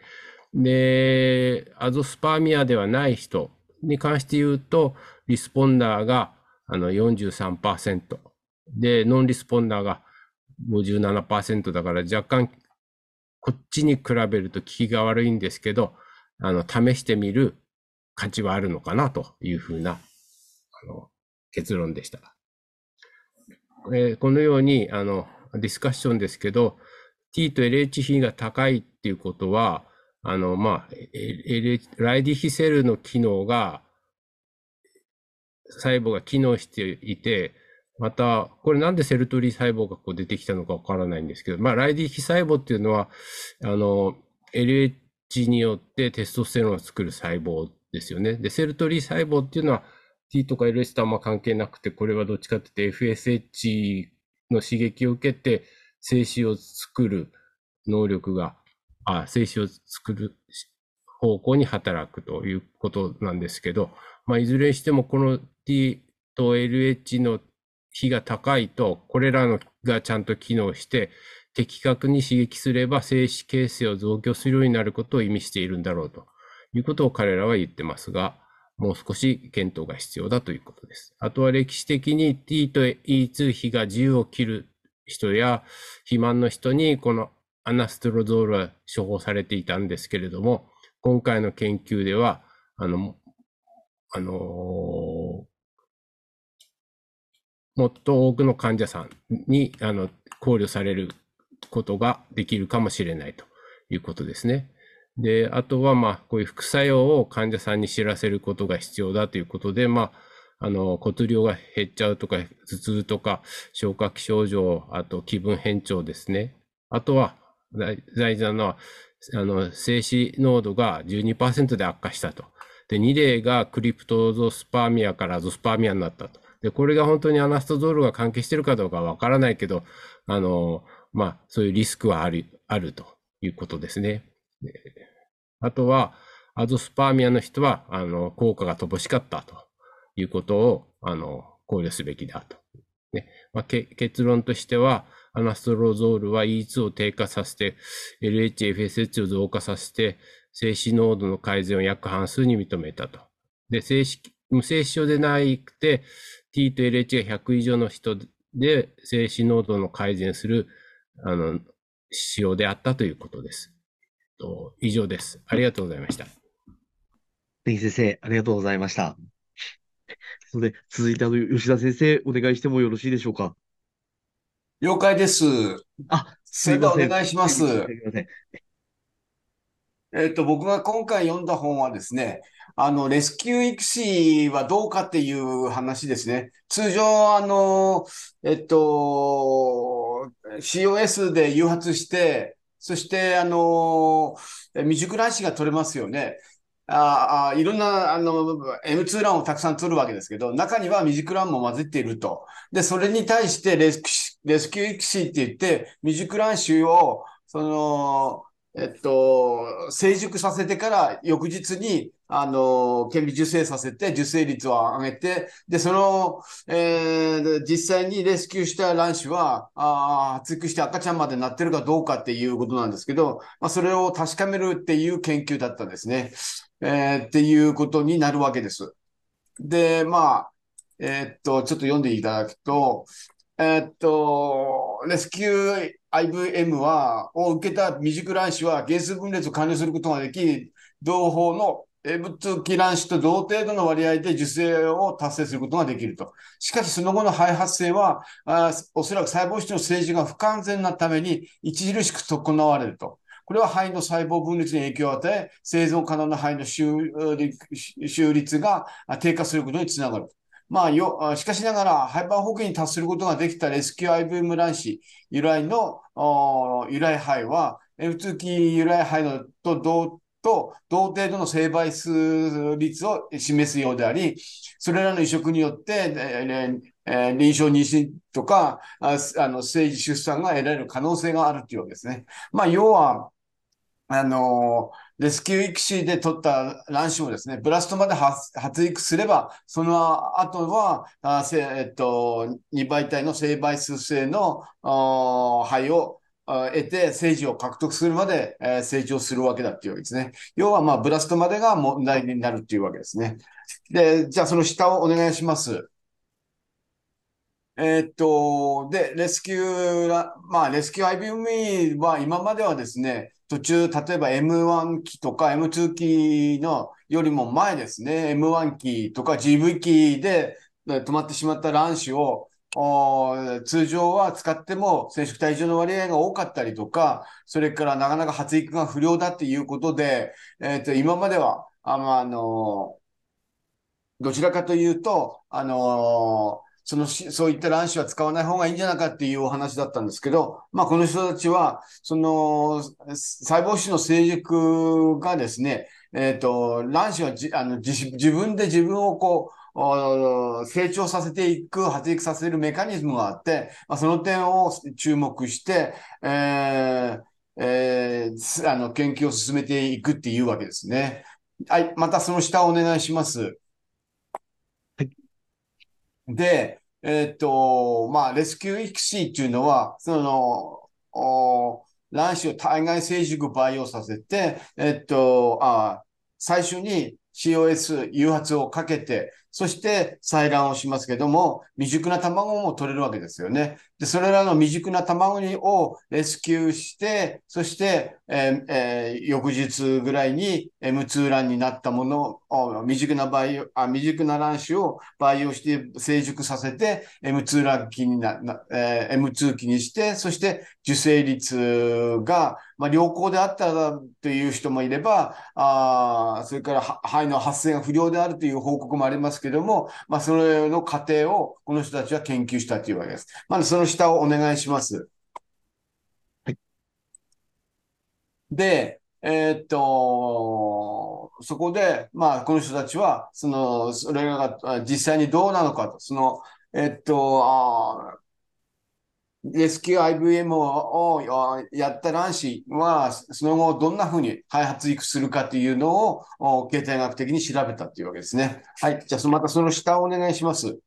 で、アゾスパーミアではない人に関して言うと、リスポンダーがあの43%で、ノンリスポンダーが57%だから若干こっちに比べると効きが悪いんですけど、あの、試してみる価値はあるのかなというふうな、あの、結論でした。えー、このように、あの、ディスカッションですけど、T と LH 比が高いっていうことは、あの、まあ、LH、ライディヒセルの機能が、細胞が機能していて、また、これなんでセルトリー細胞がこう出てきたのかわからないんですけど、まあ、ライディヒ細胞っていうのは、あの、LH によってテストステロンを作る細胞ですよね。で、セルトリー細胞っていうのは T とか LH とあんま関係なくて、これはどっちかっていうと FSH の刺激を受けて精子を作る能力が、あ、精子を作る方向に働くということなんですけど、まあ、いずれにしてもこの T と LH の比が高いと、これらのがちゃんと機能して、的確に刺激すれば精子形成を増強するようになることを意味しているんだろうということを彼らは言ってますが、もう少し検討が必要だということです。あとは歴史的に T と E2 比が10を切る人や肥満の人にこのアナストロゾールは処方されていたんですけれども、今回の研究では、あの、あのー、もっと多くの患者さんにあの考慮されることができるかもしれないということですね。で、あとは、まあ、こういう副作用を患者さんに知らせることが必要だということで、まあ、あの、骨量が減っちゃうとか、頭痛とか、消化器症状、あと気分変調ですね。あとは、大事なのは、あの、静止濃度が12%で悪化したと。で、2例がクリプトゾスパーミアからゾスパーミアになったと。で、これが本当にアナストゾールが関係しているかどうかわからないけど、あの、まあ、そういうリスクはある、あるということですね。あとは、アゾスパーミアの人は、あの、効果が乏しかったということを、あの、考慮すべきだと。ね。まあ、結論としては、アナストロゾールは E2 を低下させて、LH、FSH を増加させて、静止濃度の改善を約半数に認めたと。で、静止、無静止症でなくて、T と LH が100以上の人で静止濃度の改善するあの、仕様であったということです。と以上です。ありがとうございました。根先生、ありがとうございました。それで、続いて、あの、吉田先生、お願いしてもよろしいでしょうか？了解です。あ、すいません。お願いします。すみません。えっと、僕が今回読んだ本はですね、あの、レスキュー育児はどうかっていう話ですね。通常、あの、えっと、COS で誘発して、そして、あの、未熟卵子が取れますよね。ああいろんな、あの、M2 卵をたくさん取るわけですけど、中には未熟卵も混ぜていると。で、それに対してレスレスキュー育児って言って、未熟卵子を、その、えっと、成熟させてから翌日に、あの、顕微授精させて、受精率を上げて、で、その、えー、実際にレスキューした卵子は、ああ発育して赤ちゃんまでなってるかどうかっていうことなんですけど、まあ、それを確かめるっていう研究だったんですね。えー、っていうことになるわけです。で、まあ、えー、っと、ちょっと読んでいただくと、え、っと、レスキュー IVM は、を受けた未熟卵子は原数分裂を完了することができ、同胞の物気卵子と同程度の割合で受精を達成することができると。しかし、その後の肺発生は、あおそらく細胞質の政治が不完全なために著しく損なわれると。これは肺の細胞分裂に影響を与え、生存可能な肺の収率が低下することにつながる。まあ、よ、しかしながら、ハイパー保険に達することができたレスキュー IVM 卵子由来の由来肺は、F2 期由来肺のと同と同程度の生倍数率を示すようであり、それらの移植によって、えー、臨床妊娠とか、あの、政治出産が得られる可能性があるというわけですね。まあ、要は、あのレスキュー育児で取った卵子もですね、ブラストまで発育すれば、その後は、あえっと、2倍体の生倍数性の肺を得て政治を獲得するまで、え成長するわけだっていうわけですね。要は、まあ、ブラストまでが問題になるっていうわけですね。で、じゃあその下をお願いします。えー、っと、で、レスキューまあ、レスキュー IBM は今まではですね、途中、例えば M1 機とか M2 機のよりも前ですね、M1 機とか GV 機で止まってしまった卵子を通常は使っても染色体重の割合が多かったりとか、それからなかなか発育が不良だっていうことで、えっ、ー、と、今までは、あの、あのどちらかというと、あのそのそういった卵子は使わない方がいいんじゃないかっていうお話だったんですけど、まあ、この人たちは、その、細胞質の成熟がですね、えっ、ー、と、卵子はじあの自分で自分をこう、成長させていく、発育させるメカニズムがあって、まあ、その点を注目して、えーえー、あの、研究を進めていくっていうわけですね。はい、またその下をお願いします。で、えっ、と、まあ、レスキュー育児っていうのは、その、お卵子を体外成熟培養させて、えっ、と、あ最初に COS 誘発をかけて、そして採卵をしますけども、未熟な卵も取れるわけですよね。で、それらの未熟な卵をレスキューして、そして、えーえー、翌日ぐらいに M2 卵になったものを、未熟な培養、あ、未熟な卵子を培養して成熟させて M2 卵期にな、えー、M2 期にして、そして受精率が、まあ、良好であったという人もいれば、あそれから肺の発生が不良であるという報告もありますけども、まあ、それの過程をこの人たちは研究したというわけです。まずその下をお願いします。はい。で、えー、っと、そこで、まあ、この人たちは、その、それが実際にどうなのかと、その、えー、っと、あレスキュー IVM をやった卵子は、その後どんなふうに開発育するかというのを、経済学的に調べたというわけですね。はい。じゃあ、またその下をお願いします。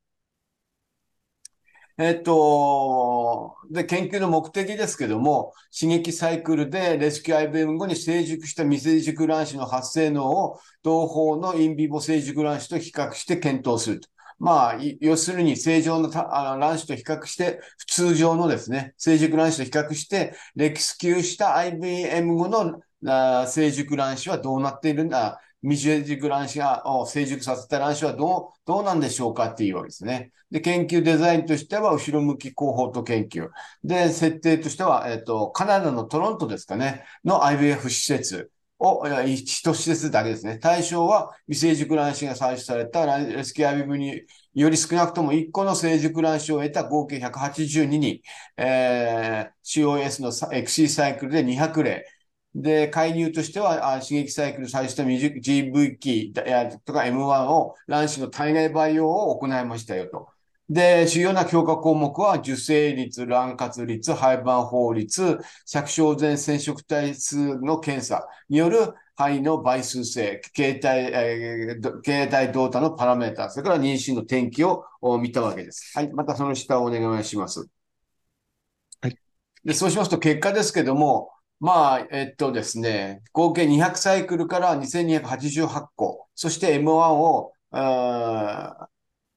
えっと、で、研究の目的ですけども、刺激サイクルでレスキュー IVM 後に成熟した未成熟卵子の発生能を同胞のインビボ成熟卵子と比較して検討すると。まあ、要するに正常のあの卵子と比較して、通常のですね、成熟卵子と比較して、レスキューした IBM 後のあ成熟卵子はどうなっているんだ、未成熟卵子が成熟させた卵子はどう、どうなんでしょうかっていうわけですね。で、研究デザインとしては、後ろ向き広報と研究。で、設定としては、えっ、と、カナダのトロントですかね、の IVF 施設を、一施設だけですね。対象は未成熟卵子が採取されたレスキュアビブにより少なくとも1個の成熟卵子を得た合計182人、えー、COS の XC サイクルで200例。で、介入としては、刺激サイクル採取した GV 機とか M1 を卵子の体外培養を行いましたよと。で、主要な強化項目は、受精率、卵活率、廃盤法率、着床前染色体数の検査による肺の倍数性、形態、えー、形態動態のパラメータ、それから妊娠の転機を見たわけです。はい。またその下をお願いします。はい。で、そうしますと結果ですけども、まあ、えっとですね、合計200サイクルから2288個、そして M1 を、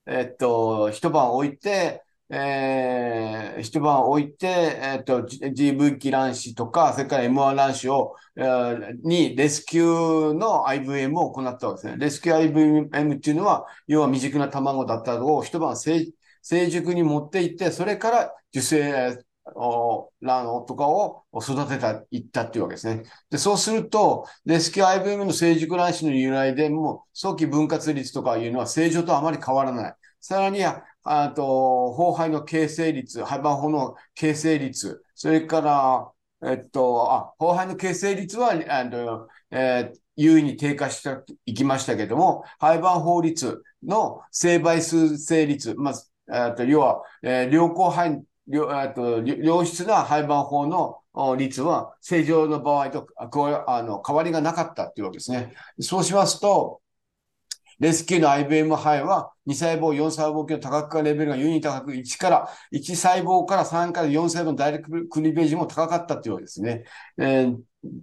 えっと、一晩置いて、えー、一晩置いて、えっと、GV 機卵子とか、それから M1 卵子を、えー、にレスキューの IVM を行ったわけですね。レスキュー IVM っていうのは、要は未熟な卵だったのを一晩成成熟に持っていって、それから受精、卵とかを育てた、いったっていうわけですね。で、そうすると、レスキュー IVM の成熟卵子の由来でも、早期分割率とかいうのは正常とあまり変わらない。さらには、あと、胞胚の形成率、胚盤胞の形成率、それから、えっと、あ、胞胚の形成率は、あの、えー、優位に低下していきましたけども、胚盤法率の成倍数成率、まず、えっと、要は、えー、良好胚、良と良質な胚盤法の率は正常の場合とあの変わりがなかったっていうわけですね。そうしますと、レスキューの IBM 肺は2細胞、4細胞系の多角化レベルが優に高く、1から、1細胞から3から4細胞のダイレクトクリベージも高かったというわけですね。えー、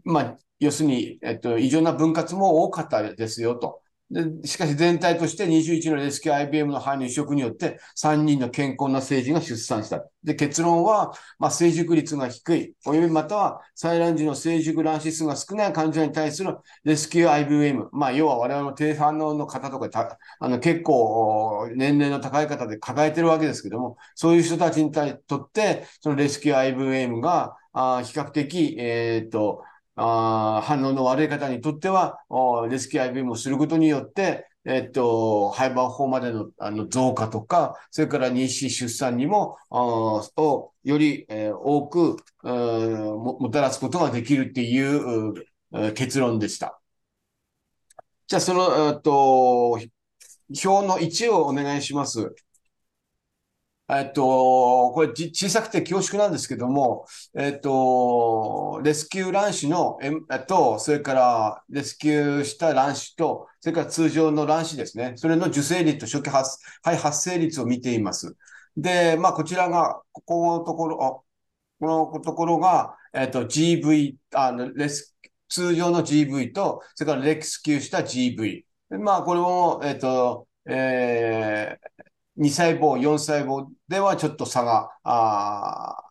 まあ、要するに、えっと、異常な分割も多かったですよと。でしかし全体として21のレスキュー IBM の範囲移植によって3人の健康な成人が出産した。で、結論は、まあ、成熟率が低い、およびまたは採卵時の成熟卵子数が少ない患者に対するレスキュー IBM。まあ、要は我々の低反応の方とかあの結構年齢の高い方で抱えてるわけですけども、そういう人たちにとって、そのレスキュー IBM があ比較的、えっ、と、あ反応の悪い方にとっては、レスキュー IBM をすることによって、えっと、廃盤法までのあの増加とか、それから妊娠出産にも、をより、えー、多くももたらすことができるっていう結論でした。じゃあ、その、えっと、表の1をお願いします。えっと、これ小さくて恐縮なんですけども、えっと、レスキュー卵子の、えっと、それからレスキューした卵子と、それから通常の卵子ですね。それの受精率と初期発、肺発生率を見ています。で、まあ、こちらが、ここのところ、あこのところが、えっと、GV、あの、レス、通常の GV と、それからレスキューした GV。まあ、これも、えっと、えー、2細胞、4細胞ではちょっと差が、あ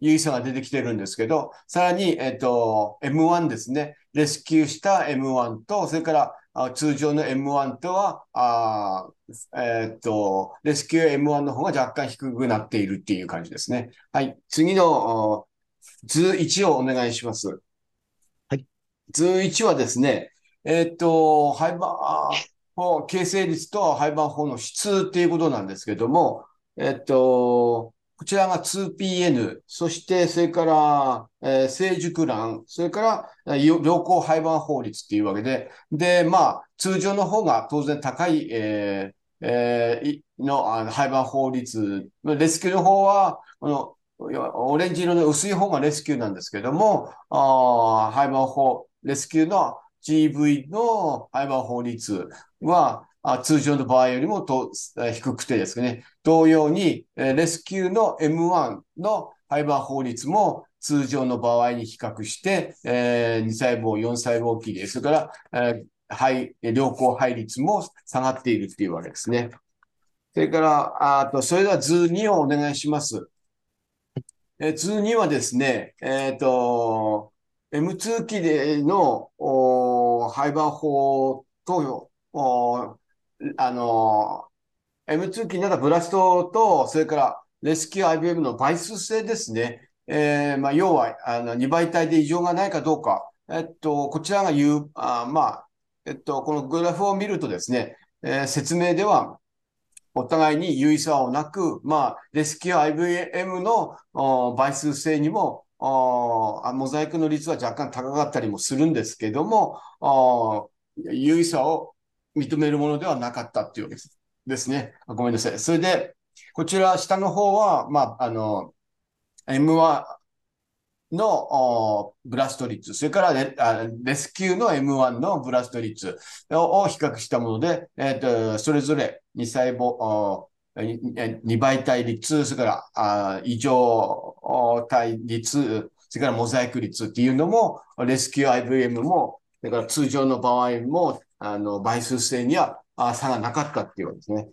有意差が出てきてるんですけど、さらに、えっ、と、M1 ですね。レスキューした M1 と、それからあ通常の M1 とは、あえっ、と、レスキュー M1 の方が若干低くなっているっていう感じですね。はい。次の図1をお願いします。はい。図1はですね、えっ、と、ハイバー、形成率と廃盤法の質っていうことなんですけども、えっと、こちらが 2PN、そしてそれから、えー、成熟卵、それから、良好廃盤法率っていうわけで、で、まあ、通常の方が当然高い、えーえー、のあの廃盤法率、レスキューの方は、このオレンジ色の薄い方がレスキューなんですけども、あ廃盤法、レスキューの GV の廃盤法率は、通常の場合よりもと低くてですね、同様に、レスキューの M1 の廃盤法率も通常の場合に比較して、えー、2細胞、4細胞期で、それから、えー、肺、良好肺率も下がっているっていうわけですね。それから、あと、それでは図2をお願いします。え図2はですね、えっ、ー、と、M2 期での廃盤法とあの、M2 機ならブラストと、それからレスキュー IBM の倍数性ですね。えー、まあ、要は、あの、2倍体で異常がないかどうか。えっと、こちらが言う、あまあ、えっと、このグラフを見るとですね、えー、説明では、お互いに優位差をなく、まあ、レスキュー IBM の倍数性にも、あモザイクの率は若干高かったりもするんですけども、優位差を認めるものではなかったっていうわけですですね。ごめんなさい。それで、こちら下の方は、まあ、あの、M1 のブラスト率、それからレレスキューの M1 のブラスト率を比較したもので、えっ、ー、と、それぞれ2細胞、2倍体率、それから異常体率、それからモザイク率っていうのも、レスキュー IVM も、それから通常の場合も、あの、倍数性には差がなかったっていうわけですね。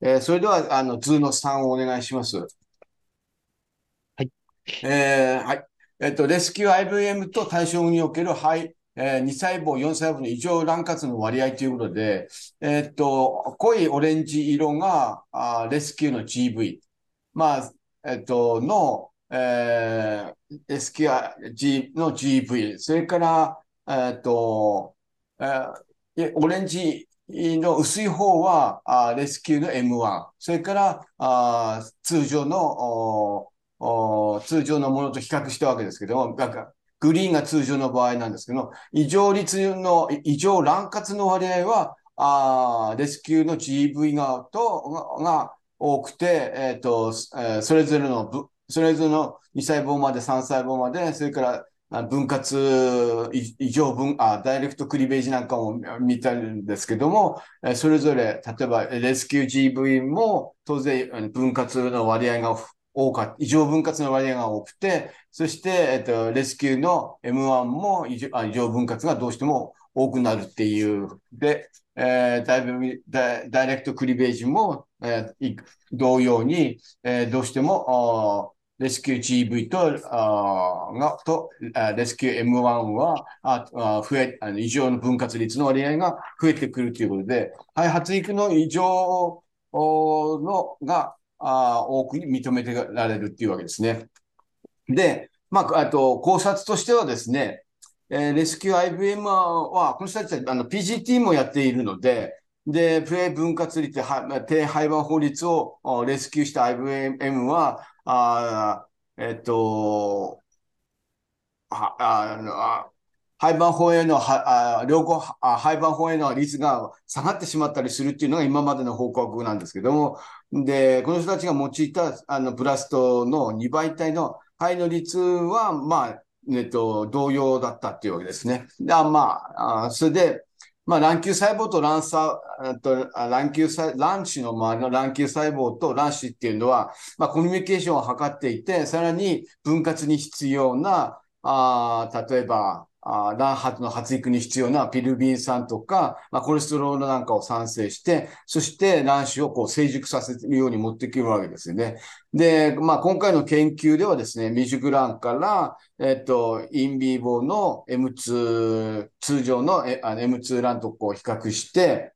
えー、それでは、あの、図の3をお願いします。はい。えー、はい。えっと、レスキュー IVM と対象における肺、えー、2細胞、4細胞の異常卵活の割合ということで、えー、っと、濃いオレンジ色があレスキューの GV。まあ、えっと、の、えー、SQG の GV、それから、えっと、えー、オレンジの薄い方は、あレスキューの M1、それから、あ通常の、お通常のものと比較したわけですけども、グリーンが通常の場合なんですけど、異常率の、異常乱活の割合は、あレスキューの GV が、と、が多くて、え、ー、と、えー、それぞれの、それぞれの2細胞まで3細胞まで、それから分割異常分、あ、ダイレクトクリベージなんかも見たんですけども、それぞれ、例えばレスキュー GV も当然分割の割合が多かった、異常分割の割合が多くて、そして、えっと、レスキューの M1 も異常異常分割がどうしても多くなるっていう。で、えー、だいぶダ、ダイレクトクリベージも、えー、同様に、えー、どうしても、レスキュー GV と、あが、と、レスキュー M1 は、ああ増え、あの異常の分割率の割合が増えてくるということで、はい、発育の異常のが、あ多く認めてられるっていうわけですね。で、まあ、あと、考察としてはですね、えー、レスキュー IBM は、この人たちはあの PGT もやっているので、で、プレイ分割率、低廃盤法律をレスキューした IBM は、あえっと、ああ廃盤法への、はあ両方、廃盤法への率が下がってしまったりするっていうのが今までの報告なんですけども、で、この人たちが用いた、あの、ブラストの2倍体の肺の率は、まあ、えっと、同様だったっていうわけですね。でまああ、それで、まあ、卵球細胞と卵さ、と卵球細、卵子の周りの卵球細胞と卵子っていうのは、まあ、コミュニケーションを図っていて、さらに分割に必要な、あ例えば、あ卵発の発育に必要なピルビン酸とか、まあ、コレステロールなんかを産生して、そして卵子をこう成熟させるように持ってくるわけですよね。で、まあ、今回の研究ではですね、未熟卵から、えっと、インビーボーの M2、通常の M2 卵とこう比較して、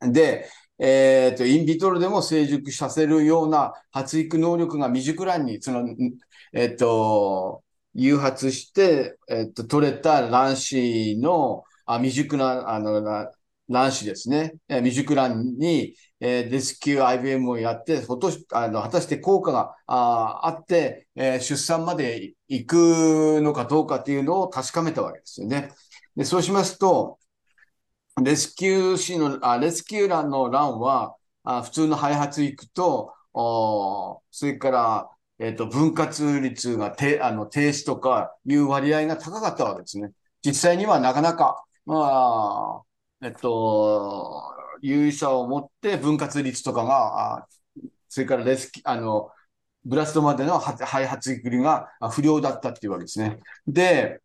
で、えっと、インビトロでも成熟させるような発育能力が未熟卵に、その、えっと、誘発して、えっと、取れた卵子の、あ未熟な、あの、卵子ですね。え未熟卵に、えー、レスキュー IBM をやって、ほとあの果たして効果がああって、えー、出産まで行くのかどうかっていうのを確かめたわけですよね。で、そうしますと、レスキュー子の、あレスキュー卵の卵は、あ普通の肺発育と、おそれから、えっ、ー、と、分割率が低、あの、停止とかいう割合が高かったわけですね。実際にはなかなか、まあ、えっと、有意差を持って分割率とかが、それからレスキ、あの、ブラストまでの肺発育が不良だったっていうわけですね。で、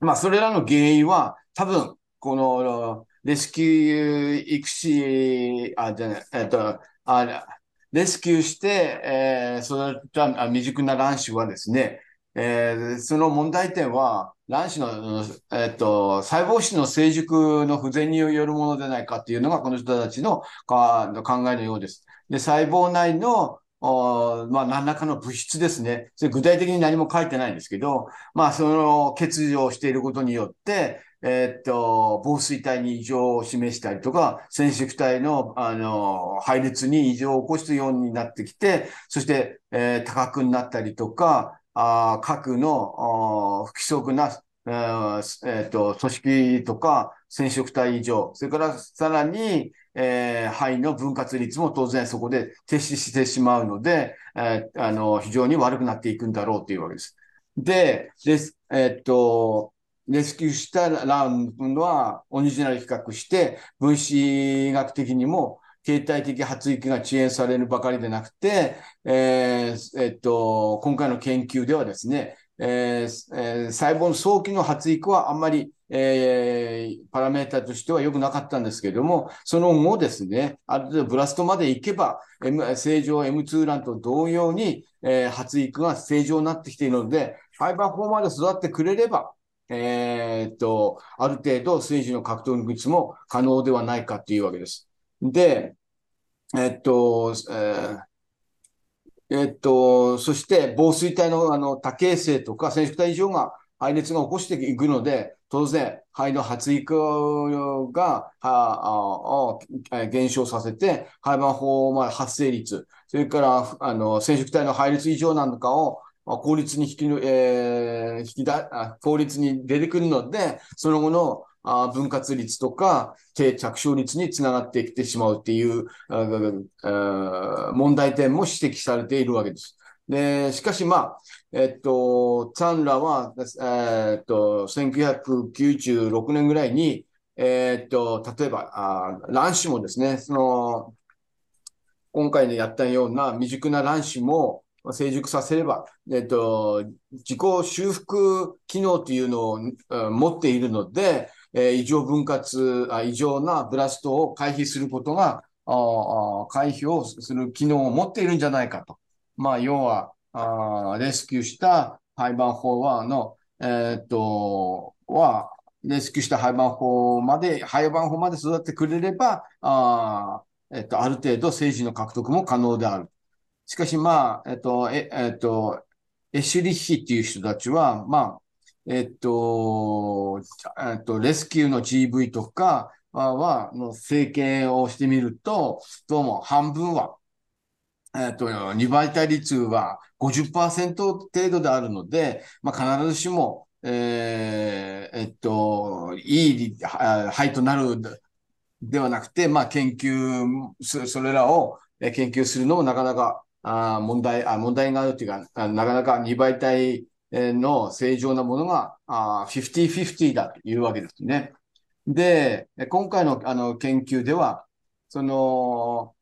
まあ、それらの原因は、多分、この、レスキュー育児、あ、じゃない、えっと、あレスキューして、えー、育った未熟な卵子はですね、えー、その問題点は、卵子の、えっと、細胞質の成熟の不全によるものでないかっていうのが、この人たちの考えのようです。で、細胞内の、おまあ、何らかの物質ですね。それ具体的に何も書いてないんですけど、まあ、その欠如をしていることによって、えー、っと、防水体に異常を示したりとか、染色体の、あの、配列に異常を起こすようになってきて、そして、えー、多角になったりとか、あ核の不規則な、えーえー、と組織とか染色体異常、それからさらに、えー、肺の分割率も当然そこで停止してしまうので、えー、あの非常に悪くなっていくんだろうというわけです。で、です、えっ、と、レスキューしたランドはオリジナル比較して、分子学的にも形態的発育が遅延されるばかりでなくて、えーえっと、今回の研究ではですね、えーえー、細胞の早期の発育はあんまり、えー、パラメータとしては良くなかったんですけれども、その後ですね、ある程度ブラストまで行けば、M、正常 M2 卵と同様に、えー、発育が正常になってきているので、ファイバー4まで育ってくれれば、えー、っと、ある程度、政治の格闘技術も可能ではないかっていうわけです。で、えっと、えー、えっと、そして防水体のあの多形成とか染色体異常が配列が起こしていくので、当然、肺の発育がはあ減少させて、肺盤法ま発生率、それからあの染色体の配列異常なんかをあ効率に引き,、えー、引きだ効率に出てくるので、その後のあ分割率とか低着床率につながってきてしまうっていうあ問題点も指摘されているわけです。で、しかしまあ、えっと、ツァンらは、えっと、1996年ぐらいに、えっと、例えば、あ卵子もですね、その、今回でやったような未熟な卵子も成熟させれば、えっと、自己修復機能というのを、持っているので、えー、異常分割あ、異常なブラストを回避することが、あ回避をする機能を持っているんじゃないかと。まあ、要は、あレスキューした廃盤法は、の、えー、っと、は、レスキューした廃盤法まで、廃盤法まで育ってくれれば、あえっと、ある程度政治の獲得も可能である。しかし、まあ、えっと、え、えっと、エシュリッヒっていう人たちは、まあ、えっと、えっと、レスキューの GV とかは、の整形をしてみると、どうも半分は、えっと、2倍体率は50%程度であるので、まあ、必ずしも、えー、えっと、いい肺となるではなくて、まあ、研究、それらを研究するのもなかなかあ問題あ、問題があるというか、なかなか2倍体の正常なものが50-50だというわけですね。で、今回のあの研究では、その、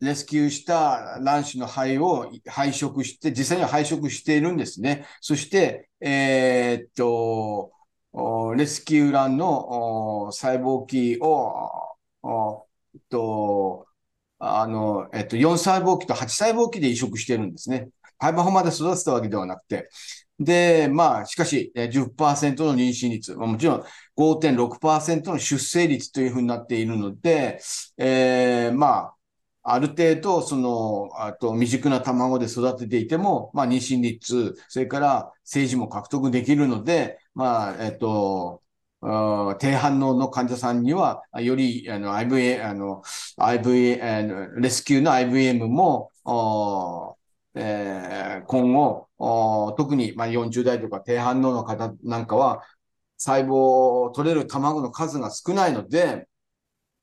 レスキューした卵子の肺を配色して、実際には配色しているんですね。そして、えー、っと、レスキュー卵の細胞器を、と、あの、えっと、4細胞器と8細胞器で移植してるんですね。肺盤法まで育てたわけではなくて。で、まあ、しかし、10%の妊娠率、もちろん5.6%の出生率というふうになっているので、えー、まあ、ある程度、その、あと未熟な卵で育てていても、まあ、妊娠率、それから精子も獲得できるので、まあ、えっと、低反応の患者さんには、より、あの、IVA、あの、IVA、あのレスキューの IVM も、えー、今後、特に、まあ、40代とか低反応の方なんかは、細胞を取れる卵の数が少ないので、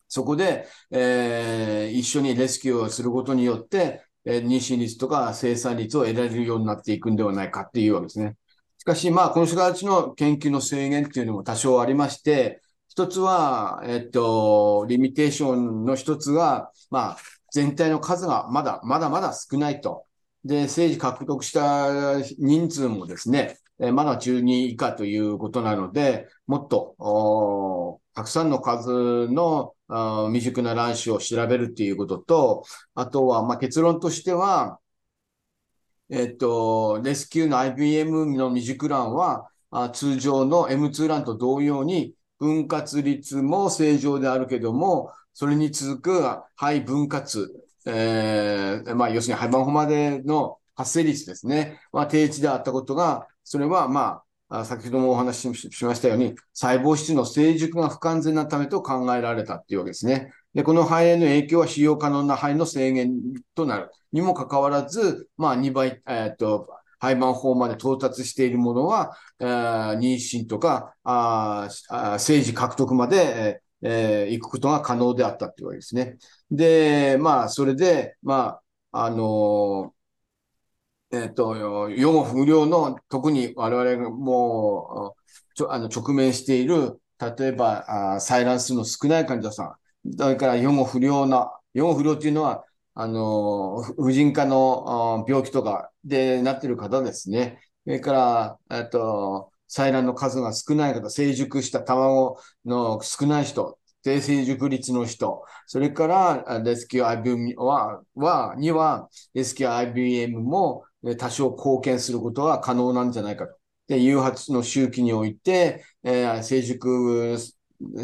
そこで、えー、一緒にレスキューをすることによって、えー、妊娠率とか生産率を得られるようになっていくんではないかっていうわけですね。しかし、まあ、この人たちの研究の制限っていうのも多少ありまして、一つは、えっと、リミテーションの一つが、まあ、全体の数がまだ、まだまだ少ないと。で、政治獲得した人数もですね、まだ10人以下ということなので、もっと、たくさんの数の未熟な卵子を調べるっていうことと、あとは、まあ、結論としては、えっと、レスキューの IBM の未熟卵は、あ通常の M2 卵と同様に、分割率も正常であるけども、それに続く肺分割、えー、まあ、要するに廃盤法までの発生率ですね、まあ、低値であったことが、それは、まあ、先ほどもお話ししましたように、細胞質の成熟が不完全なためと考えられたっていうわけですね。で、この肺への影響は使用可能な肺の制限となる。にもかかわらず、まあ、2倍、えー、っと、廃盤法まで到達しているものは、えー、妊娠とか、ああ政治獲得まで、えー、行くことが可能であったというわけですね。で、まあ、それで、まあ、あのー、えっ、ー、と、予後不良の、特に我々がもう、ちょあの直面している、例えば、あ採卵数の少ない患者さん、それから予後不良な、予後不良というのは、あの、婦人科の病気とかでなってる方ですね。それから、えっと、採卵の数が少ない方、成熟した卵の少ない人、低成熟率の人、それからレスキュー IBM は、はには、レスキュー IBM も多少貢献することが可能なんじゃないかと。で、誘発の周期において、えー、成熟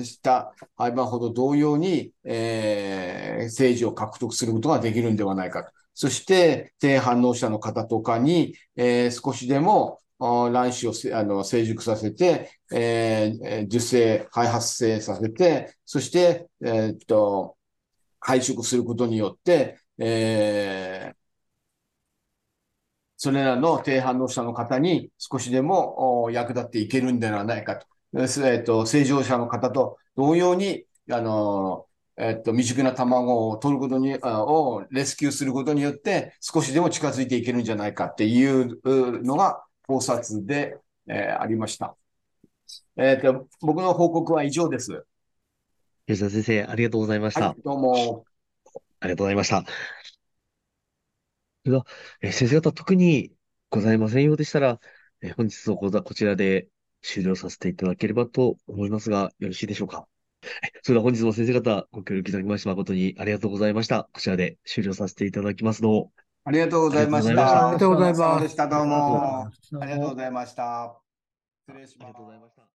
した廃盤ほど同様に、えー、政治を獲得することができるんではないかと。そして低反応者の方とかに、えー、少しでも卵子をあの成熟させて、えー、受精、肺発生させて、そして、えー、っと、配色することによって、えー、それらの低反応者の方に少しでも役立っていけるんではないかと。えっと、正常者の方と同様に、あの、えっと、未熟な卵を取ることに、をレスキューすることによって、少しでも近づいていけるんじゃないかっていうのが考察で、えー、ありました。えっと、僕の報告は以上です。吉田先生、ありがとうございました。はい、どうも。ありがとうございました。では、え先生方特にございませんようでしたら、え本日の講座こちらで終了させていただければと思いますが、よろしいでしょうか？それでは本日も先生方ご協力いただきまして誠にありがとうございました。こちらで終了させていただきますのありがとうございました。ありがとうございました。どうも。ありがとうございました。失礼します。ありがとうございました。